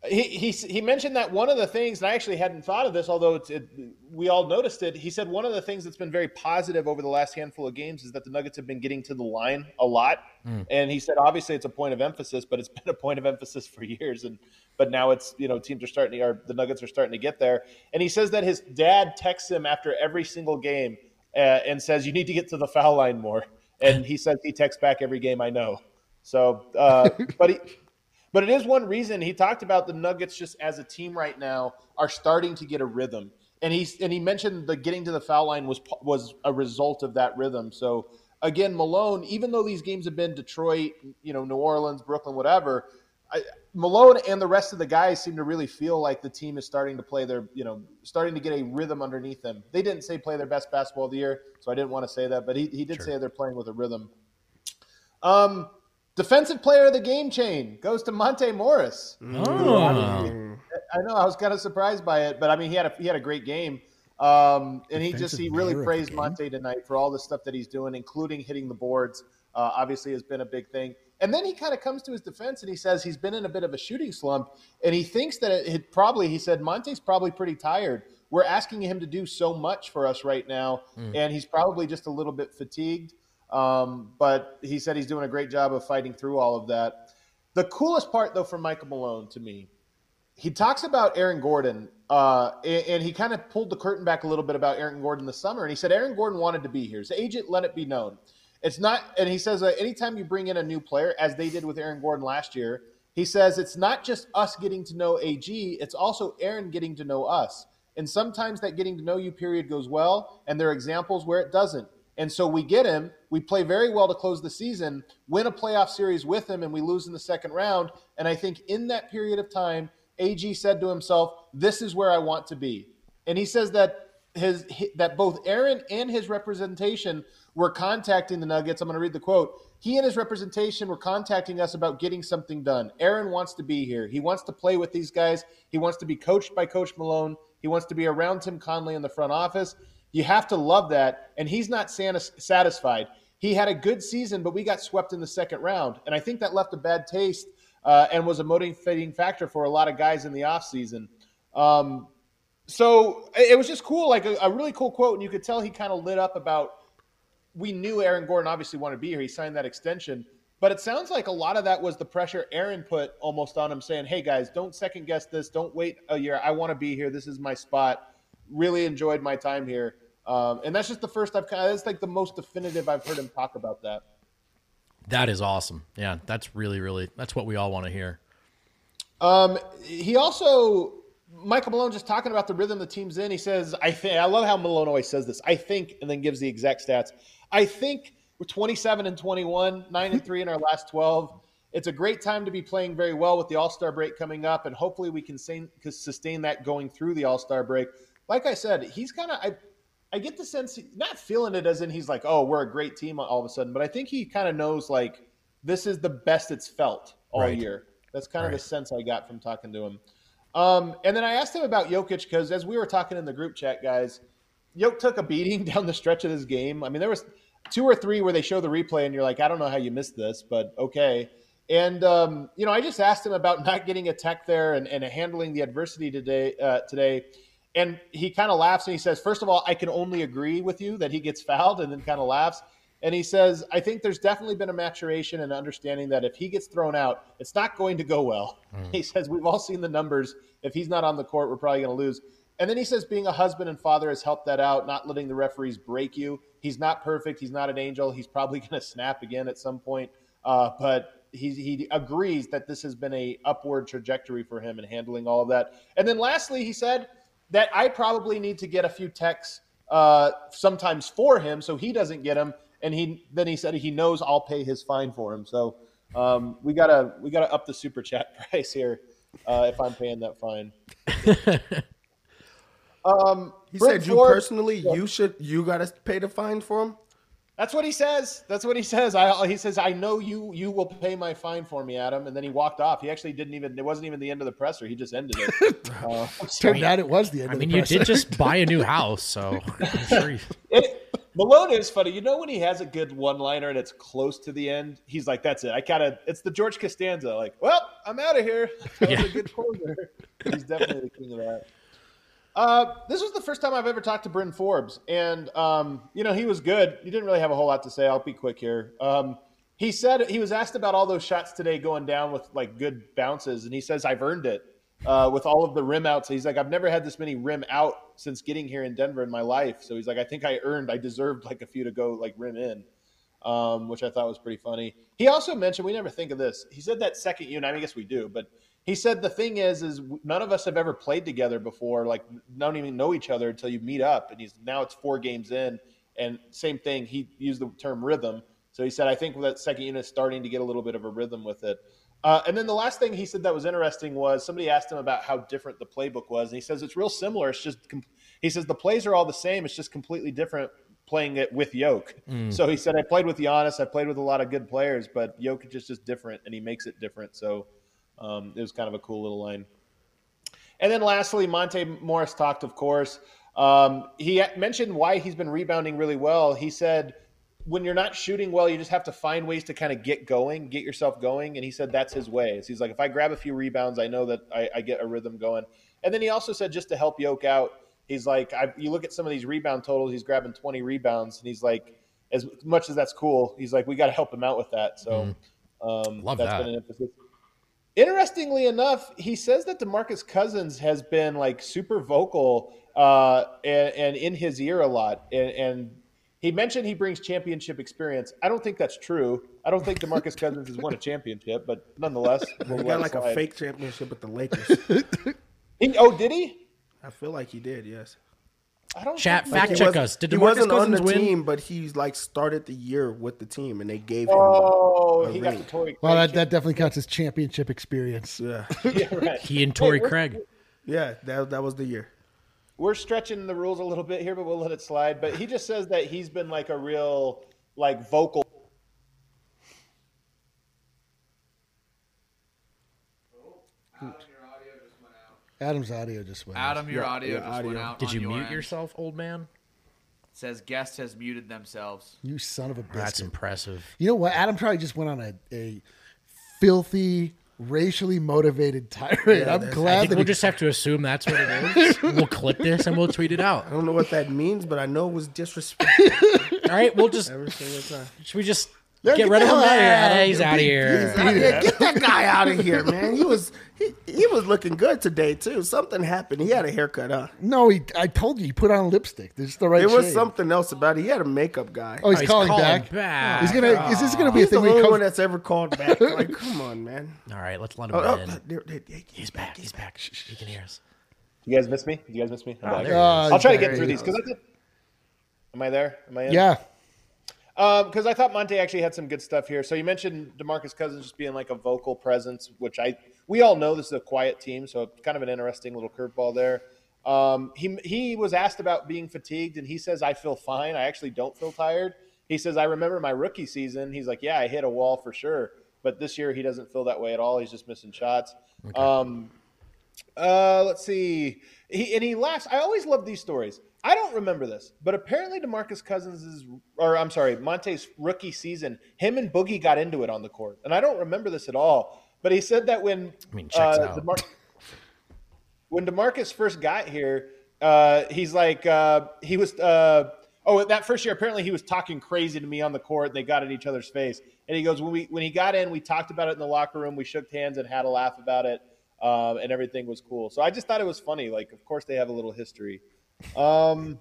he, he he mentioned that one of the things, and I actually hadn't thought of this, although it's, it, we all noticed it. He said one of the things that's been very positive over the last handful of games is that the Nuggets have been getting to the line a lot. And he said obviously it's a point of emphasis, but it's (laughs) been a point of emphasis for years. And but now it's you know teams are starting to, or the Nuggets are starting to get there. And he says that his dad texts him after every single game uh, and says you need to get to the foul line more. And he says he texts back every game I know. So, uh, (laughs) but he. But it is one reason he talked about the Nuggets just as a team right now are starting to get a rhythm. And he and he mentioned the getting to the foul line was was a result of that rhythm. So again, Malone, even though these games have been Detroit, you know, New Orleans, Brooklyn, whatever, I, Malone and the rest of the guys seem to really feel like the team is starting to play their, you know, starting to get a rhythm underneath them. They didn't say play their best basketball of the year, so I didn't want to say that, but he, he did say they're playing with a rhythm. Um, defensive player of the game chain goes to Monte Morris. Oh. I know I was kind of surprised by it, but I mean he had a he had a great game. Um, and he just he really player of the praised? Monte tonight for all the stuff that he's doing, including hitting the boards. Uh, obviously, has been a big thing. And then he kind of comes to his defense and he says he's been in a bit of a shooting slump, and he thinks that it, it probably he said Monte's probably pretty tired. We're asking him to do so much for us right now, and he's probably just a little bit fatigued. Um, but he said he's doing a great job of fighting through all of that. The coolest part, though, for Michael Malone to me, he talks about Aaron Gordon, uh, and, and he kind of pulled the curtain back a little bit about Aaron Gordon this summer. And he said Aaron Gordon wanted to be here. His agent let it be known. It's not, and he says uh, anytime you bring in a new player, as they did with Aaron Gordon last year, he says it's not just us getting to know AG, it's also Aaron getting to know us. And sometimes that getting to know you period goes well, and there are examples where it doesn't. And so we get him, we play very well to close the season, win a playoff series with him, and we lose in the second round. And I think in that period of time, AG said to himself, "This is where I want to be." And he says that his that both Aaron and his representation were contacting the Nuggets. I'm going to read the quote. He and his representation were contacting us about getting something done. Aaron wants to be here. He wants to play with these guys. He wants to be coached by Coach Malone. He wants to be around Tim Connelly in the front office. You have to love that. And he's not satis- satisfied. He had a good season, but we got swept in the second round. And I think that left a bad taste uh, and was a motivating factor for a lot of guys in the offseason. Um, so it it was just cool, like a, a really cool quote. And you could tell he kind of lit up about we knew Aaron Gordon obviously wanted to be here. He signed that extension. But it sounds like a lot of that was the pressure Aaron put almost on him, saying, "Hey guys, don't second guess this. Don't wait a year. I want to be here. This is my spot. Really enjoyed my time here." Um, and that's just the first I've kind of. That's like the most definitive I've heard him talk about that. That is awesome. Yeah, that's really, really, that's what we all want to hear. Um, he also Michael Malone just talking about the rhythm the team's in. He says, "I think I love how Malone always says this. I think, and then gives the exact stats. I think we're 27 and 21, nine and three in our last 12. It's a great time to be playing very well with the All Star break coming up, and hopefully we can sustain, sustain that going through the All Star break. Like I said, he's kind of I." I get the sense, he- not feeling it as in he's like, oh, we're a great team all of a sudden, but I think he kind of knows like this is the best it's felt all Right. year. That's kind of Right. the sense I got from talking to him. Um, and then I asked him about Jokic because as we were talking in the group chat, guys, Jokic took a beating (laughs) down the stretch of this game. I mean, there was two or three where they show the replay and you're like, I don't know how you missed this, but okay. And um, you know, I just asked him about not getting a tech there and, and handling the adversity today. Uh, today, and he kind of laughs and he says, First of all, I can only agree with you that he gets fouled, and then kind of laughs. And he says, I think there's definitely been a maturation and understanding that if he gets thrown out, it's not going to go well. He says, We've all seen the numbers. If he's not on the court, we're probably going to lose. And then he says, being a husband and father has helped that out, not letting the referees break you. He's not perfect. He's not an angel. He's probably (laughs) going to snap again at some point. Uh, but he, he agrees that this has been a upward trajectory for him in handling all of that. And then lastly, he said that I probably need to get a few texts uh, sometimes for him so he doesn't get them. And he then he said he knows I'll pay his fine for him. So um, we gotta we gotta up the super chat (laughs) price here uh, if I'm paying that fine. (laughs) um, He Brent said you Ford- personally, you should, you gotta pay the fine for him. That's what he says. That's what he says. I he says I know you you will pay my fine for me, Adam. And then he walked off. He actually didn't even. It wasn't even the end of the presser. He just ended it. (laughs) uh, Turned out it was the end I of mean, the you presser. did just buy a new house, so (laughs) sure it- Malone is funny. You know when he has a good one-liner and it's close to the end, he's like, "That's it. I gotta." It's the George Costanza. Like, well, I'm out of here. (laughs) That was Yeah. a good closer. He's definitely the king of that. Uh, this was the first time I've ever talked to Bryn Forbes, and um, you know he was good. He didn't really have a whole lot to say. I'll be quick here. Um, he said he was asked about all those shots today going down with like good bounces, and he says I've earned it uh, with all of the rim outs. He's like I've never had this many rim out since getting here in Denver in my life. So he's like I think I earned, I deserved like a few to go like rim in, um, which I thought was pretty funny. He also mentioned we never think of this. He said that second unit. I, mean, I guess we do, but he said the thing is, is none of us have ever played together before. Like, don't even know each other until you meet up. And he's now it's four games in, and same thing. He used the term rhythm. So he said, I think that second unit is starting to get a little bit of a rhythm with it. Uh, and then the last thing he said that was interesting was somebody asked him about how different the playbook was, and he says it's real similar. It's just com- he says the plays are all the same. It's just completely different playing it with Yoke. So he said I played with Giannis. I played with a lot of good players, but Jokic is just different, and he makes it different. So um, it was kind of a cool little line. And then lastly, Monte Morris talked, of course. Um, he mentioned why he's been rebounding really well. He said, when you're not shooting well, you just have to find ways to kind of get going, get yourself going. And he said that's his way. So he's like, if I grab a few rebounds, I know that I, I get a rhythm going. And then he also said, just to help Yoke out, he's like, I, you look at some of these rebound totals, he's grabbing 20 rebounds, and he's like, as much as that's cool, he's like, we got to help him out with that. So um, Love that's that. been an emphasis. Interestingly enough, he says that Demarcus Cousins has been like super vocal uh, and, and in his ear a lot. And, and he mentioned he brings championship experience. I don't think that's true. I don't think Demarcus (laughs) Cousins has won a championship, but nonetheless, we'll He got it like a fake championship with the Lakers. (laughs) He- oh, did he? I feel like he did. Yes. I don't. Chat, think- fact He check us. Did he DeMarcus wasn't on the win? team, but he's like started the year with the team, and they gave him. Oh, a he got ring. the Tory. Well, that, that definitely counts as championship experience. Yeah, (laughs) yeah, right. He and Tory Hey, Craig. yeah. That that was the year. we're stretching the rules a little bit here, but we'll let it slide. But he just says that he's been like a real like vocal. Adam's audio just went. out. Adam, your Yeah, audio yeah, just audio. went out. Did on you your mute end. yourself, old man? says guest has muted themselves. You son of a bitch. That's impressive. You know what? Adam probably just went on a, a filthy, racially motivated tirade. I'm I glad think that we'll he, just have to assume that's what it is. (laughs) we'll clip this and we'll tweet it out. I don't know what that means, but I know it was disrespectful. All right, we'll just every single time. should we just Yeah, get get rid of him? hell outta here, Yeah, Adam. he's out of here. Get that guy out of here, man. He was he, he was looking good today too. Something happened. He had a haircut, huh? no, he. I told you, he put on lipstick. There's the right. There was shade. something else about it. He had a makeup guy. Oh, he's, Oh, he's calling, calling back. back. He's gonna. Is this gonna be He's a the thing? Where only he one that's ever called back. (laughs) Like, come on, man. All right, let's let him Oh, oh, in. there- there- there- He's back. He's back. He can hear us. You guys miss me? You guys miss me? I'm oh, back. Uh, I'll try to get through these because I thought. Am I there? Am I in? Yeah. Because I thought Monte actually had some good stuff here. So you mentioned Demarcus Cousins just being like a vocal presence, which I we all know this is a quiet team, so kind of an interesting little curveball there. Um, he he was asked about being fatigued, and he says, "I feel fine. I actually don't feel tired." He says, "I remember my rookie season. He's like, yeah, I hit a wall for sure, but this year he doesn't feel that way at all. He's just missing shots." Um, uh, let's see. He and he laughs. I always love these stories. I don't remember this, but apparently Demarcus Cousins is, or I'm sorry, Monte's rookie season, him and Boogie got into it on the court, and I don't remember this at all. But he said that when I mean, uh, out. DeMar- when Demarcus first got here, uh, he's like uh, he was. Uh, oh, that first year, apparently he was talking crazy to me on the court. They got in each other's face, and he goes, "When we when he got in, we talked about it in the locker room. We shook hands and had a laugh about it, um, and everything was cool." So I just thought it was funny. Like, of course, they have a little history. Um,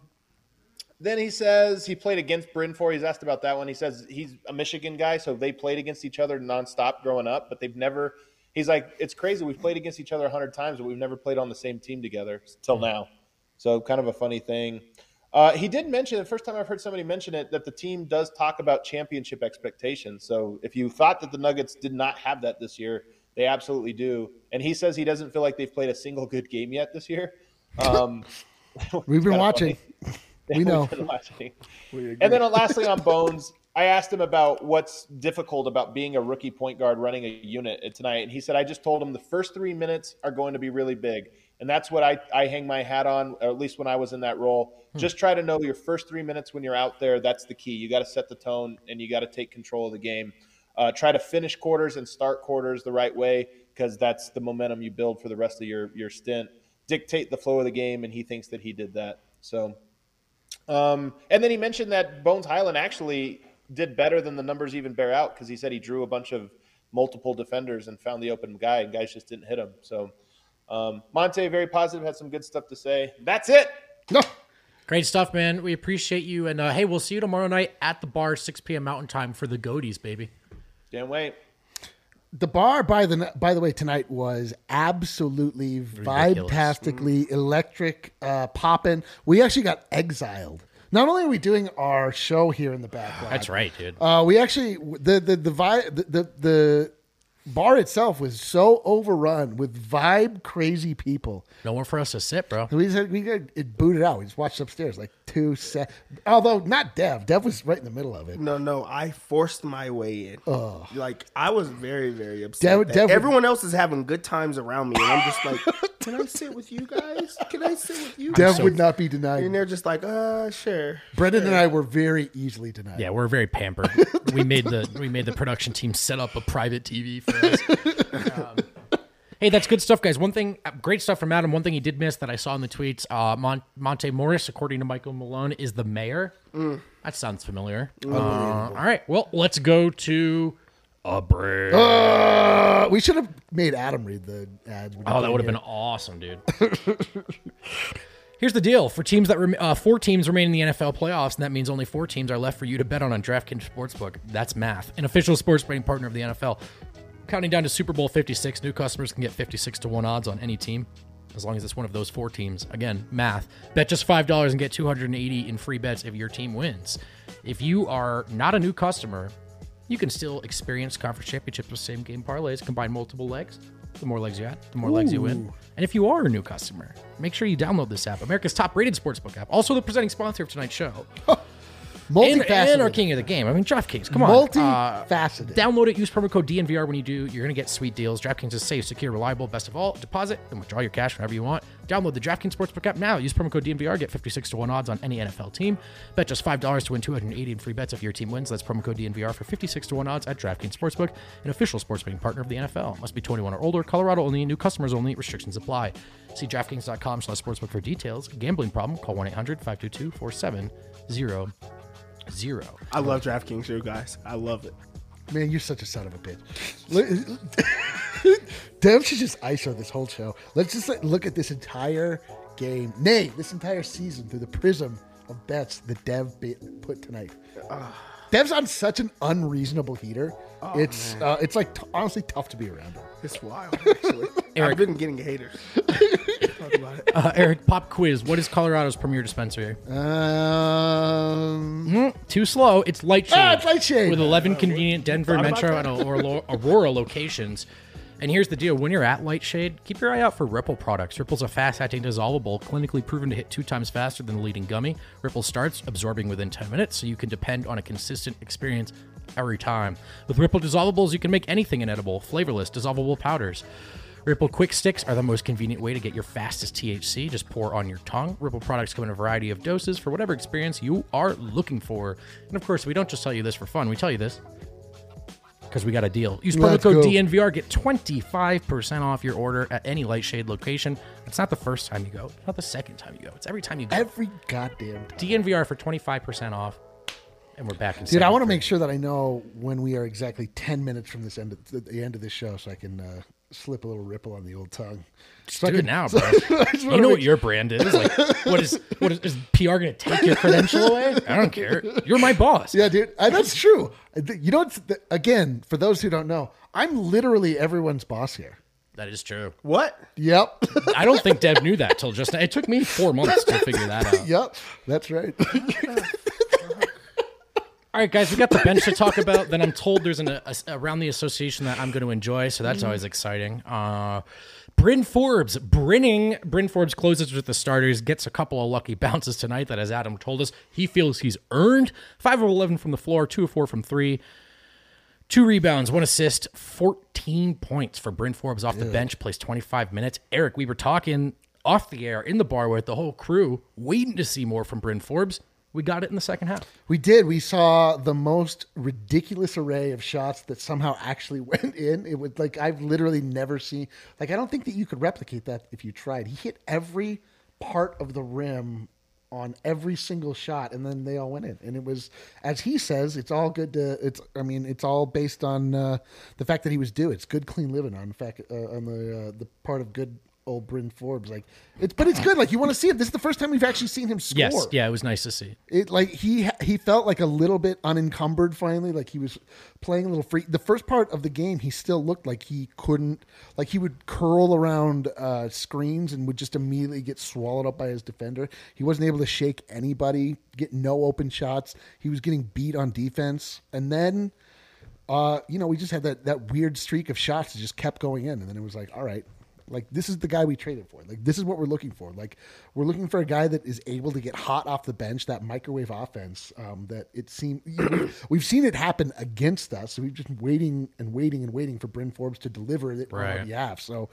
then he says he played against Bryn for. He's asked about that one. He says he's a Michigan guy, so they played against each other nonstop growing up, but they've never. He's like, it's crazy. We've played against each other hundred times, but we've never played on the same team together till now. So kind of a funny thing. Uh, he did mention the first time I've heard somebody mention it that the team does talk about championship expectations. So if you thought that the Nuggets did not have that this year, they absolutely do. And he says he doesn't feel like they've played a single good game yet this year. Um, (laughs) (laughs) We've (laughs) (laughs) been watching. We know. We've been watching. And then lastly on Bones, I asked him about what's difficult about being a rookie point guard running a unit tonight. And he said, I just told him the first three minutes are going to be really big. And that's what I, I hang my hat on, or at least when I was in that role. Just try to know your first three minutes when you're out there. That's the key. You got to set the tone and you got to take control of the game. Uh, try to finish quarters and start quarters the right way because that's the momentum you build for the rest of your your stint. Dictate the flow of the game, and he thinks that he did that. So, um, and then he mentioned that Bones Hyland actually did better than the numbers even bear out because he said he drew a bunch of multiple defenders and found the open guy, and guys just didn't hit him. So, um, Monte very positive, had some good stuff to say. That's it. No. Great stuff, man. We appreciate you. And uh, hey, we'll see you tomorrow night at the bar, 6 p.m. Mountain Time for the Goaties, baby. Can't wait. The bar, by the by the way, tonight was absolutely vibe-tastically electric, uh, popping. We actually got exiled. Not only are we doing our show here in the background, That's right, dude. Uh, we actually the the the the, the the bar itself was so overrun with vibe crazy people. Nowhere for us to sit, bro. We just, we got it booted out. We just watched upstairs like two set. Although not Dev. Dev was right in the middle of it. No, no, I forced my way in. Like I was very, very upset. Dev- Dev- everyone else is having good times around me, and I'm just like, (laughs) "Can I sit with you guys? Can I sit with you?" Dev so- would not be denied. and they're just like, "Uh, sure." Brendan and I were very easily denied. Yeah, we're very pampered. (laughs) we made the we made the production team set up a private TV for us. Um, hey, that's good stuff, guys. One thing, uh, great stuff from Adam. One thing he did miss that I saw in the tweets: uh, Mon- Monte Morris, according to Michael Malone, is the mayor. That sounds familiar. Uh, all right, well, let's go to a break. Uh, we should have made Adam read the ads. Oh, that would have been awesome, dude. (laughs) Here's the deal: for teams that rem- uh, four teams remain in the NFL playoffs, and that means only four teams are left for you to bet on on DraftKings Sportsbook. That's math, an official sports betting partner of the NFL. Counting down to Super Bowl 56, new customers can get 56 to one odds on any team, as long as it's one of those four teams. Again, math. Bet just five dollars and get 280 in free bets if your team wins. If you are not a new customer, you can still experience conference championships with same game parlays, combine multiple legs. The more legs you add, the more legs you win. And if you are a new customer, make sure you download this app, America's top rated sportsbook app. Also, the presenting sponsor of tonight's show. (laughs) And, multifaceted. and our king of the game. I mean, DraftKings, come on. Uh, multifaceted. Download it. Use promo code DNVR when you do. You're going to get sweet deals. DraftKings is safe, secure, reliable. Best of all, deposit and withdraw your cash whenever you want. Download the DraftKings Sportsbook app now. Use promo code DNVR. Get 56 to 1 odds on any NFL team. Bet just $5 to win 280 in free bets if your team wins. That's promo code DNVR for 56 to 1 odds at DraftKings Sportsbook, an official sports betting partner of the NFL. Must be 21 or older. Colorado only. New customers only. Restrictions apply. See DraftKings.com slash sportsbook for details. Gambling problem? Call 1-800-522-4700. I love DraftKings, show, guys. I love it. Man, you're such a son of a bitch. Look- (laughs) Dev should just ISO this whole show. Let's just look at this entire game, nay, this entire season through the prism of bets that Dev be- put tonight. Dev's on such an unreasonable heater. it's uh, it's like t- honestly tough to be around him. It's wild, actually. (laughs) Eric. I've been getting haters. Talk about it. Uh, Eric, pop quiz. What is Colorado's premier dispensary? Um, Too slow. It's Lightshade. Ah, it's Lightshade. With 11 convenient Denver, about Metro, and Aurora, (laughs) Aurora locations. And here's the deal. When you're at Lightshade, keep your eye out for Ripple products. Ripple's a fast-acting dissolvable, clinically proven to hit two times faster than the leading gummy. Ripple starts absorbing within 10 minutes, so you can depend on a consistent experience every time. With Ripple dissolvables, you can make anything inedible, flavorless, dissolvable powders. Ripple Quick Sticks are the most convenient way to get your fastest THC. Just pour on your tongue. Ripple products come in a variety of doses for whatever experience you are looking for. And of course, we don't just tell you this for fun. We tell you this because we got a deal. Use promo Let's code go. DNVR. Get 25% off your order at any Lightshade location. It's not the first time you go. It's not the second time you go. It's every time you go. every goddamn time. DNVR for 25% off. And we're back in Dude, I want to make sure that I know when we are exactly ten minutes from this end of the, the end of this show, so I can uh, slip a little ripple on the old tongue. three. So I Do it now, (laughs) bro. I you know what your brand is. Like, what is what is, is PR going to take your credential away? I don't care. You're my boss. Yeah, dude, uh, that's true. You know, what's again for those who don't know, I'm literally everyone's boss here. That is true. What? Yep, I don't think Dev knew that till just now. It took me four months to figure that (laughs) out. yep, that's right. (laughs) All right, guys, we got the bench to talk about. Then I'm told there's an a, around the association that I'm going to enjoy, so that's always exciting. Uh, Bryn Forbes, Brinning, Bryn Forbes closes with the starters, gets a couple of lucky bounces tonight. That, as Adam told us, he feels he's earned five of eleven from the floor, two of four from three. Two rebounds, one assist, 14 points for Bryn Forbes off the bench, plays 25 minutes. Eric, we were talking off the air in the bar with the whole crew, waiting to see more from Bryn Forbes. We got it in the second half. We did. We saw the most ridiculous array of shots that somehow actually (laughs) went in. It was like I've literally never seen. Like I don't think that you could replicate that if you tried. He hit every part of the rim on every single shot, and then they all went in. And it was, as he says, it's all good to. It's. I mean, it's all based on uh, the fact that he was due. It's good, clean living on the fact uh, on the uh, the part of good old Bryn Forbes. Like it's, but it's good. Like you want to see it. This is the first time we've actually seen him score. Yes, yeah, it was nice to see. It like he he felt like a little bit unencumbered finally, like he was playing a little free. The first part of the game, he still looked like he couldn't, like he would curl around uh, screens and would just immediately get swallowed up by his defender. He wasn't able to shake anybody, get no open shots. He was getting beat on defense, and then. Uh, you know, we just had that, that weird streak of shots that just kept going in, and then it was like, all right, like this is the guy we traded for. Like this is what we're looking for. Like we're looking for a guy that is able to get hot off the bench. That microwave offense. Um, that it seemed we've seen it happen against us. So we've just been waiting and waiting and waiting for Bryn Forbes to deliver it on Right. our behalf. So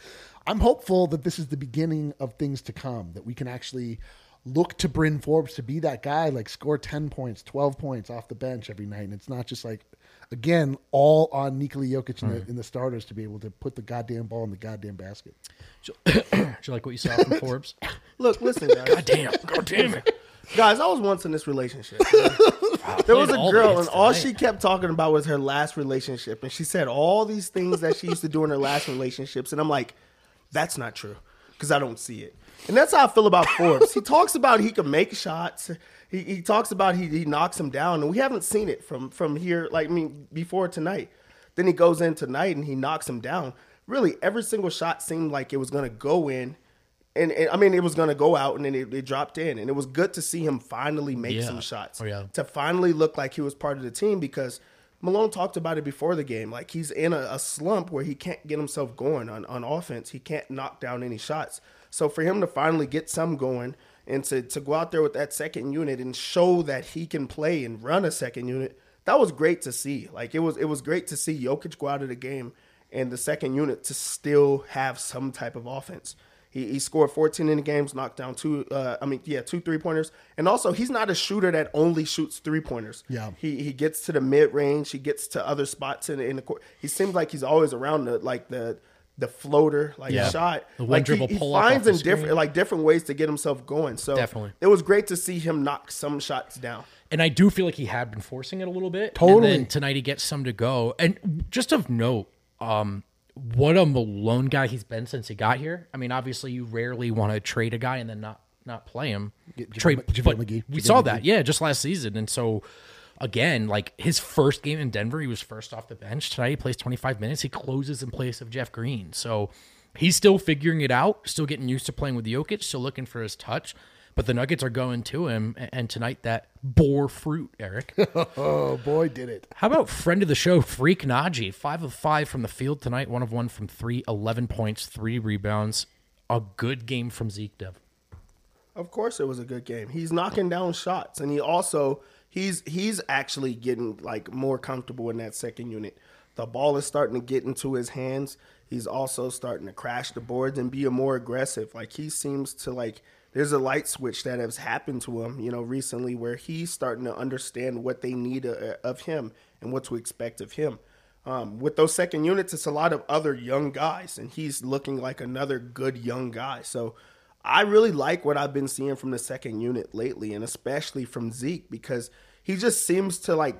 I'm hopeful that this is the beginning of things to come. That we can actually look to Bryn Forbes to be that guy. Like score ten points, twelve points off the bench every night. And it's not just like. Again, all on Nikola Jokic in, the, hmm. in the starters to be able to put the goddamn ball in the goddamn basket. (coughs) Did you like what you saw from (coughs) Forbes? Look, listen, guys. Damn, god damn it. guys, I was once in this relationship. (laughs) there was a girl, and all tonight. she kept talking about was her last relationship, and she said all these things that she used to do in her last relationships, and I'm like, that's not true because I don't see it. And that's how I feel about Forbes. he talks about he can make shots. He, he talks about he, he knocks him down, and we haven't seen it from from here. Like I mean, before tonight. Then he goes in tonight and he knocks him down. Really, every single shot seemed like it was going to go in, and, and I mean, it was going to go out, and then it, it dropped in, and it was good to see him finally make Yeah. some shots Oh, yeah. to finally look like he was part of the team because Malone talked about it before the game. Like he's in a, a slump where he can't get himself going on, on offense. He can't knock down any shots. So for him to finally get some going and to, to go out there with that second unit and show that he can play and run a second unit, that was great to see. Like it was it was great to see Jokic go out of the game and the second unit to still have some type of offense. He, he scored 14 in the games, knocked down two. Uh, I mean, yeah, two three pointers, and also he's not a shooter that only shoots three pointers. Yeah. he he gets to the mid range. He gets to other spots in the, in the court. He seems like he's always around the like the the floater like Yeah. shot. The one like dribble he, he pull finds in different like different ways to get himself going. So Definitely. it was great to see him knock some shots down. And I do feel like he had been forcing it a little bit. Totally. And then tonight he gets some to go. And just of note, um, what a Malone guy he's been since he got here. I mean, obviously you rarely want to trade a guy and then not not play him. Get JaVale trade, Mc- JaVale but McGee. We JaVale saw McGee. that, yeah, just last season. And so again, like his first game in Denver, he was first off the bench. Tonight he plays 25 minutes. He closes in place of Jeff Green. So he's still figuring it out, still getting used to playing with Jokic, still looking for his touch. But the Nuggets are going to him, and tonight that bore fruit, Eric. (laughs) Oh boy, did it! How about friend of the show, Freak Nnaji? Five of five from the field tonight, one of one from three, 11 points, three rebounds. A good game from Zeke Dev. Of course, it was a good game. He's knocking down shots, and he also he's he's actually getting like more comfortable in that second unit. The ball is starting to get into his hands. He's also starting to crash the boards and be a more aggressive. Like he seems to like there's a light switch that has happened to him, you know, recently where he's starting to understand what they need uh, of him and what to expect of him. Um, with those second units, it's a lot of other young guys, and he's looking like another good young guy. So I really like what I've been seeing from the second unit lately, and especially from Zeke because he just seems to like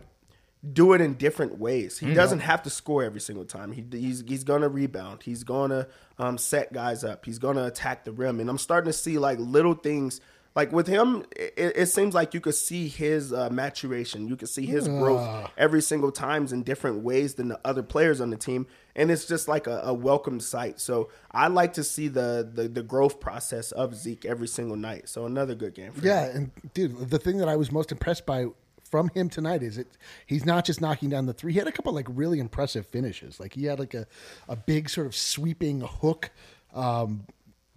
do it in different ways. He doesn't have to score every single time. He, he's he's gonna rebound. He's gonna um, set guys up. He's gonna attack the rim, and I'm starting to see like little things. Like with him, it, it seems like you could see his uh, maturation. You could see his growth every single times in different ways than the other players on the team, and it's just like a, a welcome sight. So I like to see the, the the growth process of Zeke every single night. So another good game. For him. Yeah, and dude, the thing that I was most impressed by from him tonight is it he's not just knocking down the three. He had a couple like really impressive finishes. Like he had like a a big sort of sweeping hook. Um,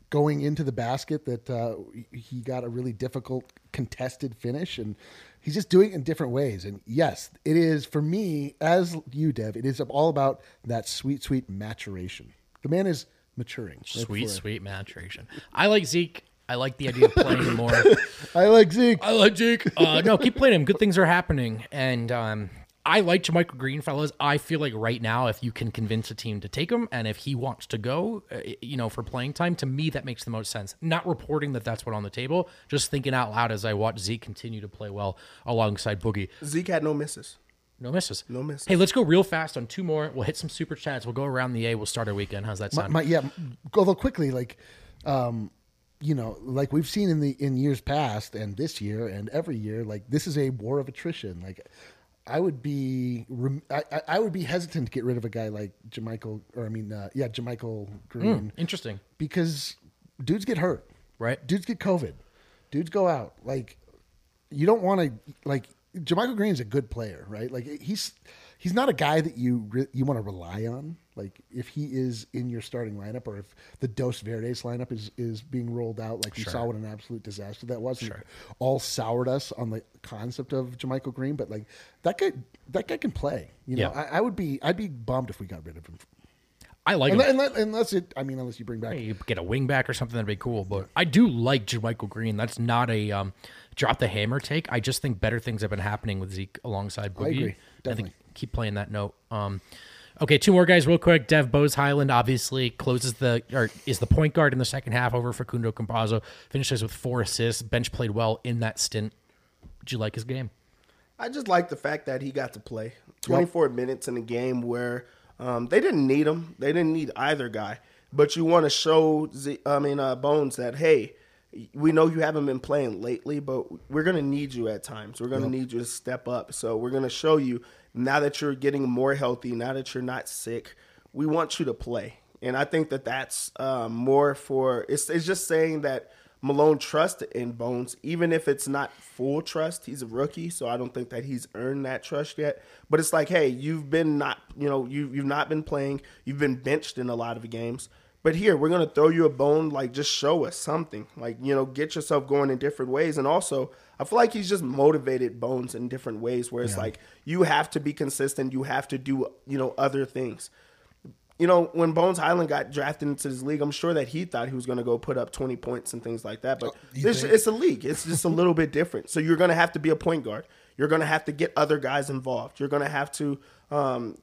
going into the basket that uh, he got a really difficult contested finish and he's just doing it in different ways and yes it is for me as you dev it is all about that sweet sweet maturation the man is maturing. right Sweet, sweet maturation. I like Zeke. I like the idea of playing him more. (laughs) I like Zeke. I like Zeke. Uh, no, keep playing him. Good things are happening. And um, I like JaMychal Green, fellas. I feel like right now, if you can convince a team to take him, and if he wants to go, uh, you know, for playing time, to me that makes the most sense. Not reporting that that's what on the table, just thinking out loud as I watch Zeke continue to play well alongside Boogie. Zeke had no misses. No misses. No misses. Hey, let's go real fast on two more. We'll hit some super chats. We'll go around the A. We'll start our weekend. How's that my, sound? my, yeah, although quickly, like, um, you know, like we've seen in the in years past, and this year, and every year, like this is a war of attrition. Like, I would be, I, I- I would be hesitant to get rid of a guy like JaMychal, or I mean, uh, yeah, JaMychal Green, Interesting. because dudes get hurt, Right. Dudes get COVID, dudes go out. Like, you don't want to like JaMychal Green is a good player, right? Like he's he's not a guy that you re- you want to rely on. Like if he is in your starting lineup, or if the Dos Verdes lineup is is being rolled out, like you saw what an absolute disaster that was. it All soured us on the concept of JaMychal Green, but like that guy that guy can play. You know, Yeah. I, I would be I'd be bummed if we got rid of him. I like him. Unless, unless, unless it, I mean, unless you bring back you get a wing back or something that'd be cool. But I do like JaMychal Green. That's not a um, drop the hammer take. I just think better things have been happening with Zeke alongside Boogie. agree. I think Definitely. Keep playing that note. Um, okay, two more guys real quick. Dev Bones Hyland obviously closes the or is the point guard in the second half over Facundo Campazzo. Finishes with four assists. Bench played well in that stint. Did you like his game? I just like the fact that he got to play 24 minutes in a game where um, they didn't need him. They didn't need either guy. But you want to show, Z- I mean, uh, Bones that hey, we know you haven't been playing lately, but we're gonna need you at times. We're gonna need you to step up. So we're gonna show you now that you're getting more healthy, now that you're not sick. We want you to play, and I think that that's um, more for. It's it's just saying that Malone trust in Bones, even if it's not full trust. He's a rookie, so I don't think that he's earned that trust yet. But it's like, hey, you've been not, you know, you you've not been playing. You've been benched in a lot of games. But here, we're gonna throw you a bone. Like, just show us something. Like, you know, get yourself going in different ways. And also, I feel like he's just motivated Bones in different ways. Where it's like you have to be consistent. You have to do, you know, other things you know, when Bones Hyland got drafted into this league, I'm sure that he thought he was going to go put up 20 points and things like that. But this, it's a league. It's just a little bit different. So you're going to have to be a point guard. You're going to have to get other guys involved. You're going to have to um,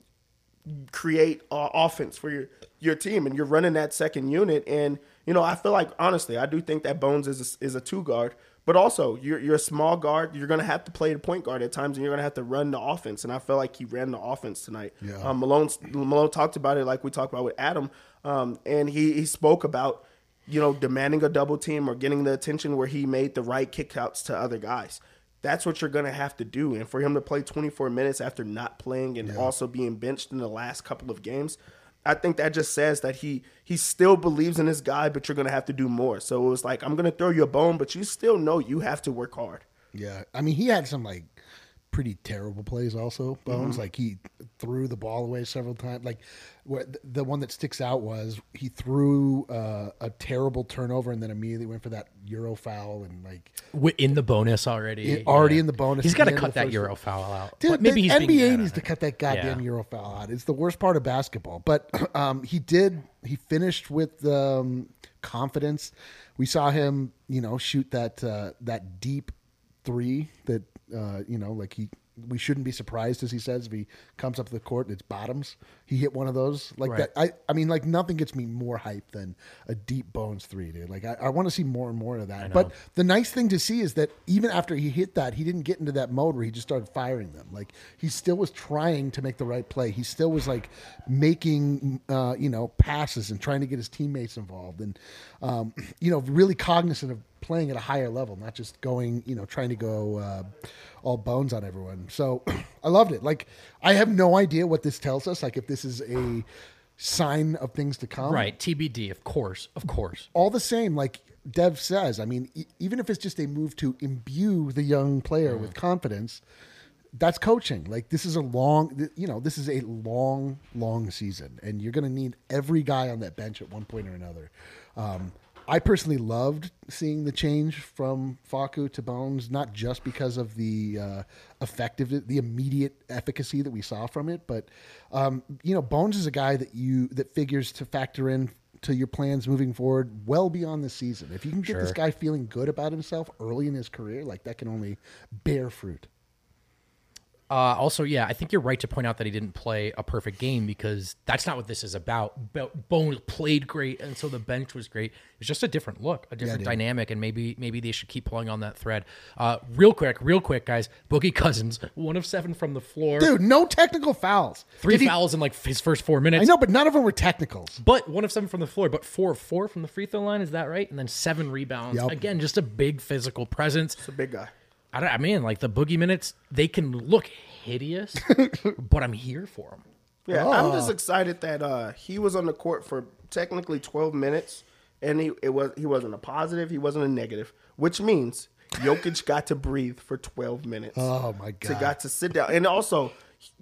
create uh, offense for your your team, and you're running that second unit. And you know, I feel like honestly, I do think that Bones is a, is a two guard, but also you're you're a small guard. You're going to have to play the point guard at times, and you're going to have to run the offense. And I feel like he ran the offense tonight. Yeah. Um, Malone Malone talked about it like we talked about with Adam, um, and he he spoke about you know demanding a double team or getting the attention where he made the right kickouts to other guys. That's what you're going to have to do. And for him to play 24 minutes after not playing and also being benched in the last couple of games, I think that just says that he he still believes in this guy, but you're going to have to do more. So it was like, I'm going to throw you a bone, but you still know you have to work hard. Yeah, I mean, he had some like pretty terrible plays. Also, Bones like he threw the ball away several times. Like the- one that sticks out was he threw uh, a terrible turnover and then immediately went for that euro foul and like. In the bonus already. In- already in the bonus He's got to cut that Euro foul out. Dude, But maybe the he's NBA needs to cut that goddamn Yeah. Euro foul out. It's the worst part of basketball. But (clears throat) um, he did. He finished with um, confidence. We saw him, you know, shoot that uh, that deep three that uh, you know, like he. We shouldn't be surprised, as he says, if he comes up to the court and it's bottoms. He hit one of those like Right. that. I, I mean, like nothing gets me more hype than a deep bones three, dude. Like I, I want to see more and more of that. But the nice thing to see is that even after he hit that, he didn't get into that mode where he just started firing them. Like he still was trying to make the right play. He still was like making, uh, you know, passes and trying to get his teammates involved, and um, (clears throat) you know, really cognizant of playing at a higher level, not just going, you know, trying to go uh, all bones on everyone. So (clears throat) I loved it. Like I have no idea what this tells us. Like if this is a sign of things to come, Right. TBD, of course. Of course. all the same, like Dev says, I mean, e- even if it's just a move to imbue the young player with confidence, that's coaching. Like this is a long, you know, this is a long, long season, and you're going to need every guy on that bench at one point or another. Um, I personally loved seeing the change from Facu to Bones, not just because of the uh, effective, the immediate efficacy that we saw from it, but um, you know, Bones is a guy that you that figures to factor in to your plans moving forward well beyond the season. If you can get this guy feeling good about himself early in his career, like that can only bear fruit. Uh, also, yeah, I think you're right to point out that he didn't play a perfect game because that's not what this is about. Bo- Bone played great, and so the bench was great. It's just a different look, a different dude. dynamic, and maybe maybe they should keep pulling on that thread. Uh, real quick, real quick, guys. Boogie Cousins, one of seven from the floor, Dude, no technical fouls. three Did he- fouls in like his first four minutes. I know, but none of them were technicals. But one of seven from the floor, but four of four from the free throw line. Is that right? And then seven rebounds. Yep. Again, just a big physical presence. It's a big guy. I, don't, I mean, like the boogie minutes, they can look hideous, (laughs) but I'm here for them. Yeah, I'm just excited that uh, he was on the court for technically 12 minutes, and he it was he wasn't a positive, he wasn't a negative, which means Jokic got to breathe for 12 minutes. Oh, my To God. got to sit down, and also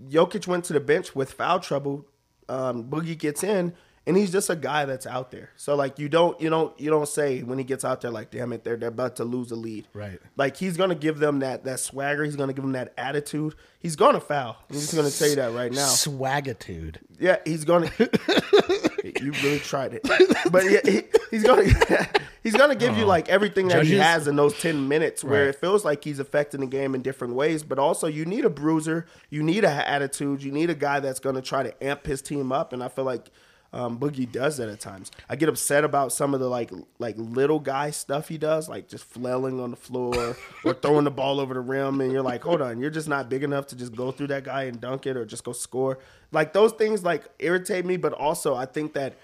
Jokic went to the bench with foul trouble. Um, Boogie gets in, and he's just a guy that's out there. So like you don't you don't you don't say when he gets out there like damn it they're they're about to lose a lead. Right. Like he's gonna give them that that swagger. He's gonna give them that attitude. He's gonna foul. I'm just gonna tell you that right now. Swagitude. Yeah, he's gonna. (laughs) you really tried it, but yeah, he, he's gonna. (laughs) he's gonna give you oh. like everything that he has in those ten minutes, where Right. it feels like he's affecting the game in different ways. But also, you need a bruiser. You need a attitude. You need a guy that's gonna try to amp his team up. And I feel like. Um, Boogie does that at times. I get upset about some of the like like little guy stuff he does, like just flailing on the floor (laughs) or throwing the ball over the rim, and you're like, hold on, you're just not big enough to just go through that guy and dunk it or just go score. Like those things like irritate me, but also I think that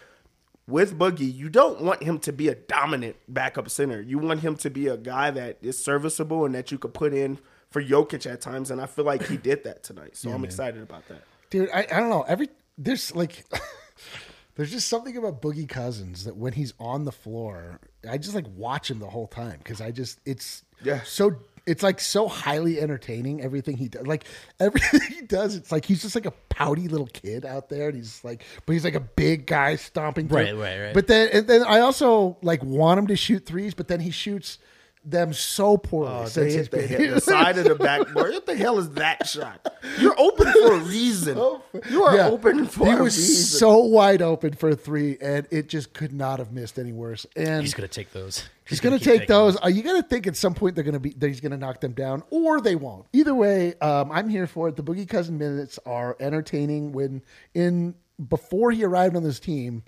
with Boogie, you don't want him to be a dominant backup center. You want him to be a guy that is serviceable and that you could put in for Jokic at times, and I feel like he did that tonight. So I'm excited about that. Dude, I, I don't know. Every there's like (laughs) there's just something about Boogie Cousins that when he's on the floor, I just like watch him the whole time because I just it's Yeah. so it's like so highly entertaining everything he does. Like (laughs) everything he does, it's like he's just like a pouty little kid out there, and he's like, but he's like a big guy stomping. through. Right, right, right. But then and then I also like want him to shoot threes, but then he shoots them so poorly. Oh, since they hit the, been hit (laughs) the side of the backboard. What the hell is that shot? You're open for a reason. (laughs) You are Yeah. open for he a was reason. so wide open for a three, and it just could not have missed any worse. And He's gonna take those. (laughs) he's going to keep take taking those. Uh, you got to think at some point they're going to be that he's going to knock them down, or they won't. Either way, um, I'm here for it. The Boogie Cousin minutes are entertaining. When in before he arrived on this team,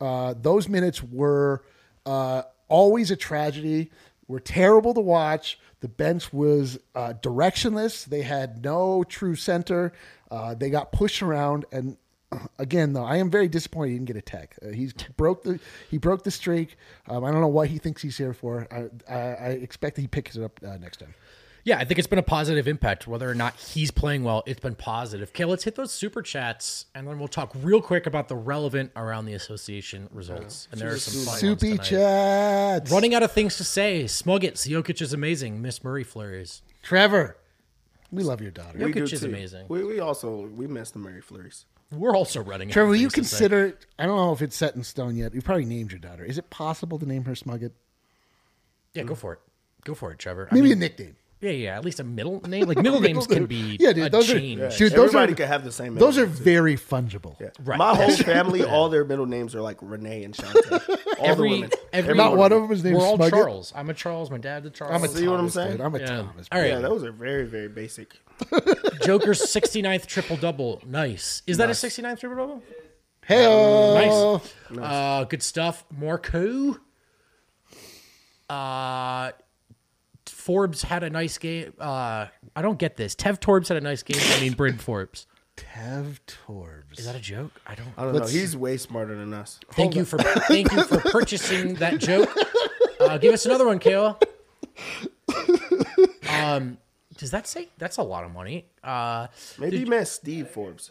uh, those minutes were uh, always a tragedy. Were terrible to watch. The bench was uh, directionless. They had no true center. Uh, they got pushed around, and (clears throat) again, though, I am very disappointed he didn't get a tech. Uh, he's (laughs) broke the he broke the streak. Um, I don't know what he thinks he's here for. I I, I expect that he picks it up uh, next time. Yeah, I think it's been a positive impact. Whether or not he's playing well, it's been positive. Okay, let's hit those super chats, and then we'll talk real quick about the relevant around the association results. And there are some fun ones Soupy chats. Running out of things to say. Smuggets, Jokic is amazing. Miss Murray flurries. Trevor, we love your daughter. We Jokic is amazing. We, we also we miss the Murray Flurries. We're also running. out Trevor, of will you things to say. consider? I don't know if it's set in stone yet. You probably named your daughter. Is it possible to name her Smugget? Yeah, go for it. Go for it, Trevor. I Maybe mean, a nickname. Yeah, yeah. At least a middle name. Like middle (laughs) names can be Yeah, dude, a those are- change. yeah. Dude, those Everybody are- could have the same. Those are too. very fungible. Right. My whole (laughs) family, all their middle names are like Renee and Shante. All the women. every Not one of them is named We're all Smugget? Charles. I'm a Charles. My dad's a Charles. I'm a See what I'm Thomas, saying? dude. I'm a Yeah. Thomas. All right. Yeah, those are very very basic. (laughs) Joker's 69th triple double. Nice. Is that a 69th triple double? Hey, Nice. Uh, good stuff. Marco. Uh, Forbes had a nice game. Uh, I don't get this. Tev Torbs had a nice game. I mean, Bryn Forbes. Tev Torbs. Is that a joke? I don't. I don't know. He's way smarter than us. Thank you for thank you for (laughs) purchasing that joke. Uh, give us another one, Kayla. (laughs) Um, does that say that's a lot of money? Uh, Maybe you meant Steve Forbes.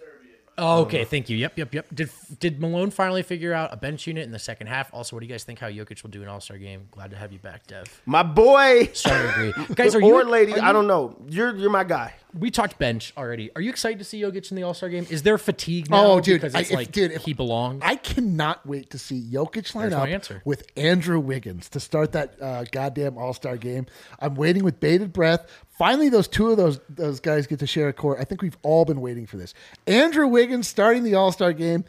Oh, okay, thank you. Yep, yep, yep. Did did Malone finally figure out a bench unit in the second half? Also, what do you guys think how Jokic will do in All Star game? Glad to have you back, Dev. My boy. Sorry, agree. (laughs) Guys, are you or lady, are you- I don't know. You're you're my guy. We talked bench already. Are you excited to see Jokic in the All Star game? Is there fatigue now? Oh, dude, because I- it's if- dude, if- he belongs. I cannot wait to see Jokic line There's up answer. with Andrew Wiggins to start that uh, goddamn All Star game. I'm waiting with bated breath. Finally, those two of those those guys get to share a court. I think we've all been waiting for this. Andrew Wiggins starting the All Star game.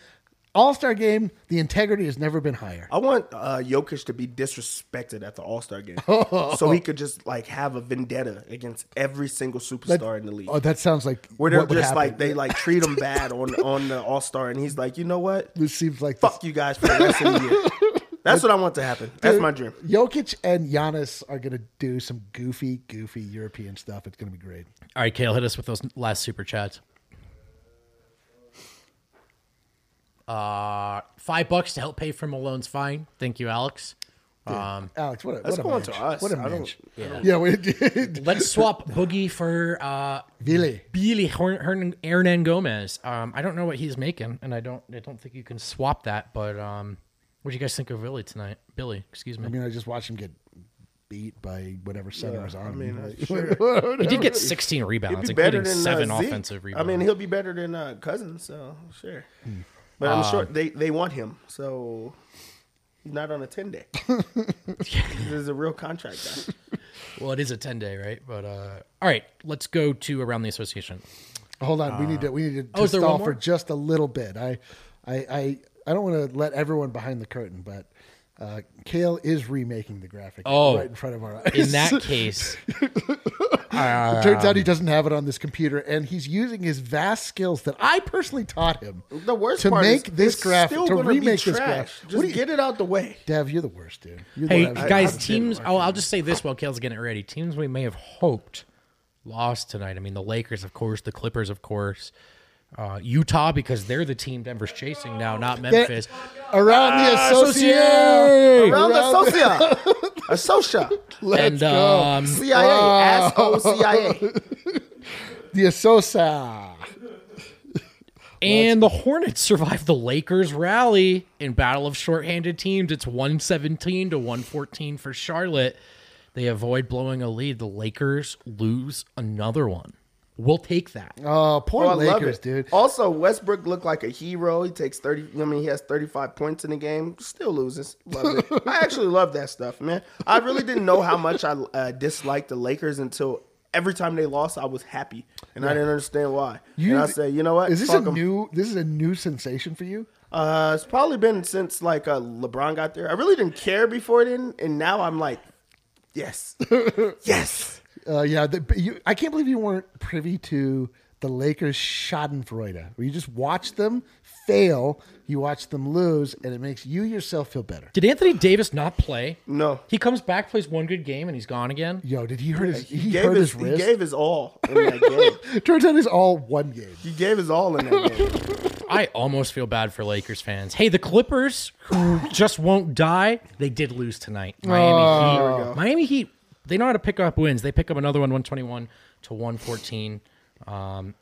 All Star game, the integrity has never been higher. I want uh, Jokic to be disrespected at the All Star game, (laughs) so he could just like have a vendetta against every single superstar in the league. Oh, that sounds like where they're just like they like treat him (laughs) bad on on the All Star, and he's like, you know what? This seems like Fuck you guys for the rest of the year. (laughs) That's what I want to happen. That's my dream. Jokic and Giannis are going to do some goofy, goofy European stuff. It's going to be great. All right, Kale, hit us with those last super chats. Uh, five bucks to help pay for Malone's fine. Thank you, Alex. Um, Alex, what a, That's what a going mensch. to us. What a I don't- mensch. Yeah, we did. (laughs) let's swap Boogie for uh, Billy. Billy Hern- Hern- Hernan Gomez. Um, I don't know what he's making, and I don't. I don't think you can swap that. But um, what do you guys think of Billy tonight? Billy, excuse me. I mean, I just watched him get beat by whatever center was on I him. mean, Like, uh, sure. (laughs) he did get 16 rebounds, be better including than seven uh, Zeke. offensive I mean, he'll be better than uh, Cousins, so sure. But I'm Um, sure they, they want him, so he's not on a ten day. (laughs) this is a real contract guy. well, it is a 10 day, right? But uh, all right, let's go to around the association. Hold on, we need to we need to, Oh, is there stall for just a little bit. I, I, I, I don't want to let everyone behind the curtain, but uh, Kale is remaking the graphic Oh. right in front of our eyes. In that case, (laughs) it turns out he doesn't have it on this computer, and he's using his vast skills that I personally taught him The worst to part make is this graphic still to remake this graphic. Just What you- get it out the way. Dev, you're the worst, dude. You're hey one guys, I've teams. Oh, I'll just say this while Kale's getting it ready. Teams we may have hoped lost tonight. I mean, the Lakers, of course, the Clippers, of course, uh, Utah because they're the team Denver's chasing now, not Memphis. around the Ah, associate. Around the Socia. (laughs) A Socia. and go. um, CIA. Ass O CIA. (laughs) The Asosa. and the Hornets survived the Lakers rally in battle of shorthanded teams. It's 117 to 114 for Charlotte. They avoid blowing a lead. The Lakers lose another one. We'll take that. Oh, poor Oh, love Lakers, dude. Also, Westbrook looked like a hero. He takes 30, I mean, he has 35 points in the game. Still loses. Love it. (laughs) I actually love that stuff, man. I really didn't know how much I uh, disliked the Lakers until every time they lost, I was happy. And I didn't understand why. You- and I say, you know what? Is this Fuck a 'em. new? This is a new sensation for you? Uh, it's probably been since like uh, LeBron got there. I really didn't care before then, and now I'm like, yes, (laughs) yes. Uh, yeah, the, you, I can't believe you weren't privy to the Lakers Schadenfreude, where you just watch them fail, you watch them lose, and it makes you yourself feel better. Did Anthony Davis not play? No, He comes back, plays one good game, and he's gone again. Yo, did he hurt his? He, he, gave hurt his, his, he gave his all in that (laughs) game. Turns out it's all one game. he gave his all in that game. (laughs) I almost feel bad for Lakers fans. Hey, the Clippers, who just won't die, they did lose tonight. Miami Heat. Miami Heat, they know how to pick up wins. They pick up another one, 121 to 114. Um,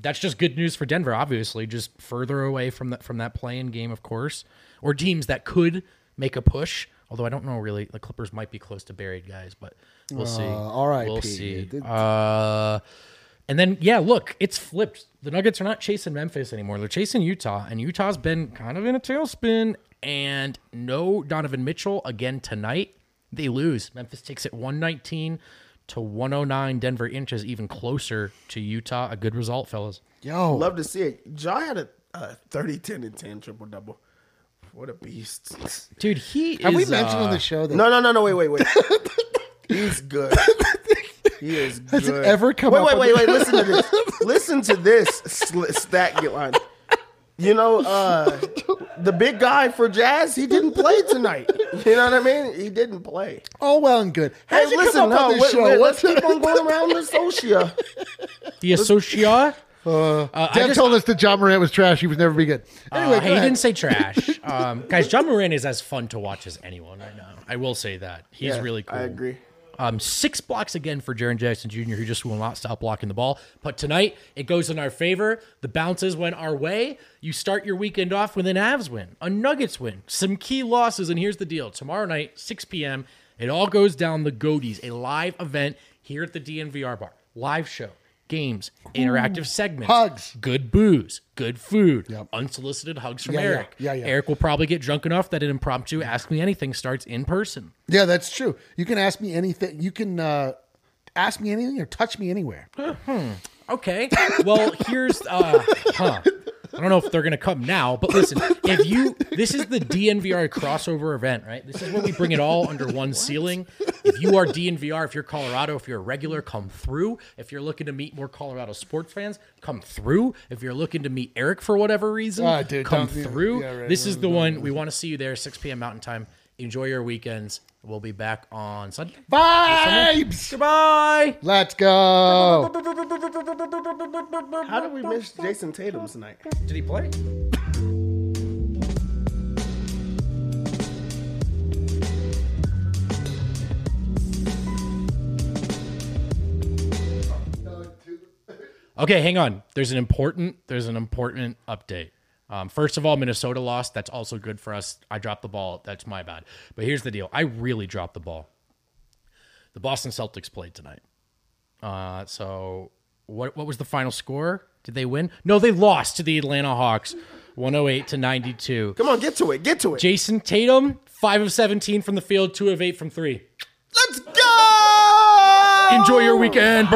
that's just good news for Denver, obviously. Just further away from that from that play-in game, of course, or teams that could make a push. Although I don't know really, the Clippers might be close to buried guys, but we'll see. R.I.P.. We'll see. Uh, and then yeah, look, it's flipped. The Nuggets are not chasing Memphis anymore. They're chasing Utah, and Utah's been kind of in a tailspin. And no Donovan Mitchell again tonight. They lose. Memphis takes it 119 to 109. Denver inches even closer to Utah. A good result, fellas. Yo, Love to see it. Ja had a, a 30, 10, and 10 triple double. What a beast. Dude, he have is. we mentioned uh, on the show that No, no, no, no. Wait, wait, wait. (laughs) He's good. He is good. Has it ever come wait, up Wait, wait, wait. Listen to this. (laughs) Listen to this sl- stat line. You know, uh, (laughs) the big guy for Jazz, he didn't play tonight. You know what I mean? He didn't play. all well and good. How Hey, listen, no, on this wait, show? wait, let's keep on going around the (laughs) social. the Associa. (laughs) Uh, I Dev told us that Ja Morant was trash. He was never be good. Anyway, Uh, go hey, he ahead. didn't say trash. Um, guys, Ja Morant is as fun to watch as anyone right now. I will say that. He's Yeah, really cool. I agree. Um, six blocks again for Jaren Jackson Jr., who just will not stop blocking the ball. But tonight, it goes in our favor. The bounces went our way. You start your weekend off with an Avs win, a Nuggets win, some key losses. And here's the deal tomorrow night, 6 p.m., it all goes down the Goaties, a live event here at the DNVR bar. Live show, games, interactive segments, Hugs. good booze, good food, Yep. unsolicited hugs from Yeah, yeah, Eric. yeah, yeah. Eric will probably get drunk enough that an impromptu Ask Me Anything starts in person. Yeah, that's true. You can ask me anything. You can uh, ask me anything or touch me anywhere. (laughs) Okay. Well, here's uh huh. I don't know if they're going to come now, but listen, if you, this is the DNVR crossover event, right? This is where we bring it all under one ceiling. If you are DNVR, if you're Colorado, if you're a regular, come through. If you're looking to meet more Colorado sports fans, come through. If you're looking to meet Eric for whatever reason, Ah, dude, come through. yeah, right, this is right, the right, one. We want to see you there, 6 p.m. Mountain Time. Enjoy your weekends. We'll be back on Sunday. Vibes. Goodbye. Let's go. How did we miss Jayson Tatum tonight? Did he play? Okay, hang on. There's an important there's an important update. Um, first of all, Minnesota lost. That's also good for us. I dropped the ball. That's my bad. But here's the deal. I really dropped the ball. The Boston Celtics played tonight. Uh, so what what was the final score? Did they win? No, they lost to the Atlanta Hawks, 108 to 92. Come on, get to it. Get to it. Jayson Tatum, 5 of 17 from the field, 2 of 8 from 3. Let's go! Enjoy your weekend.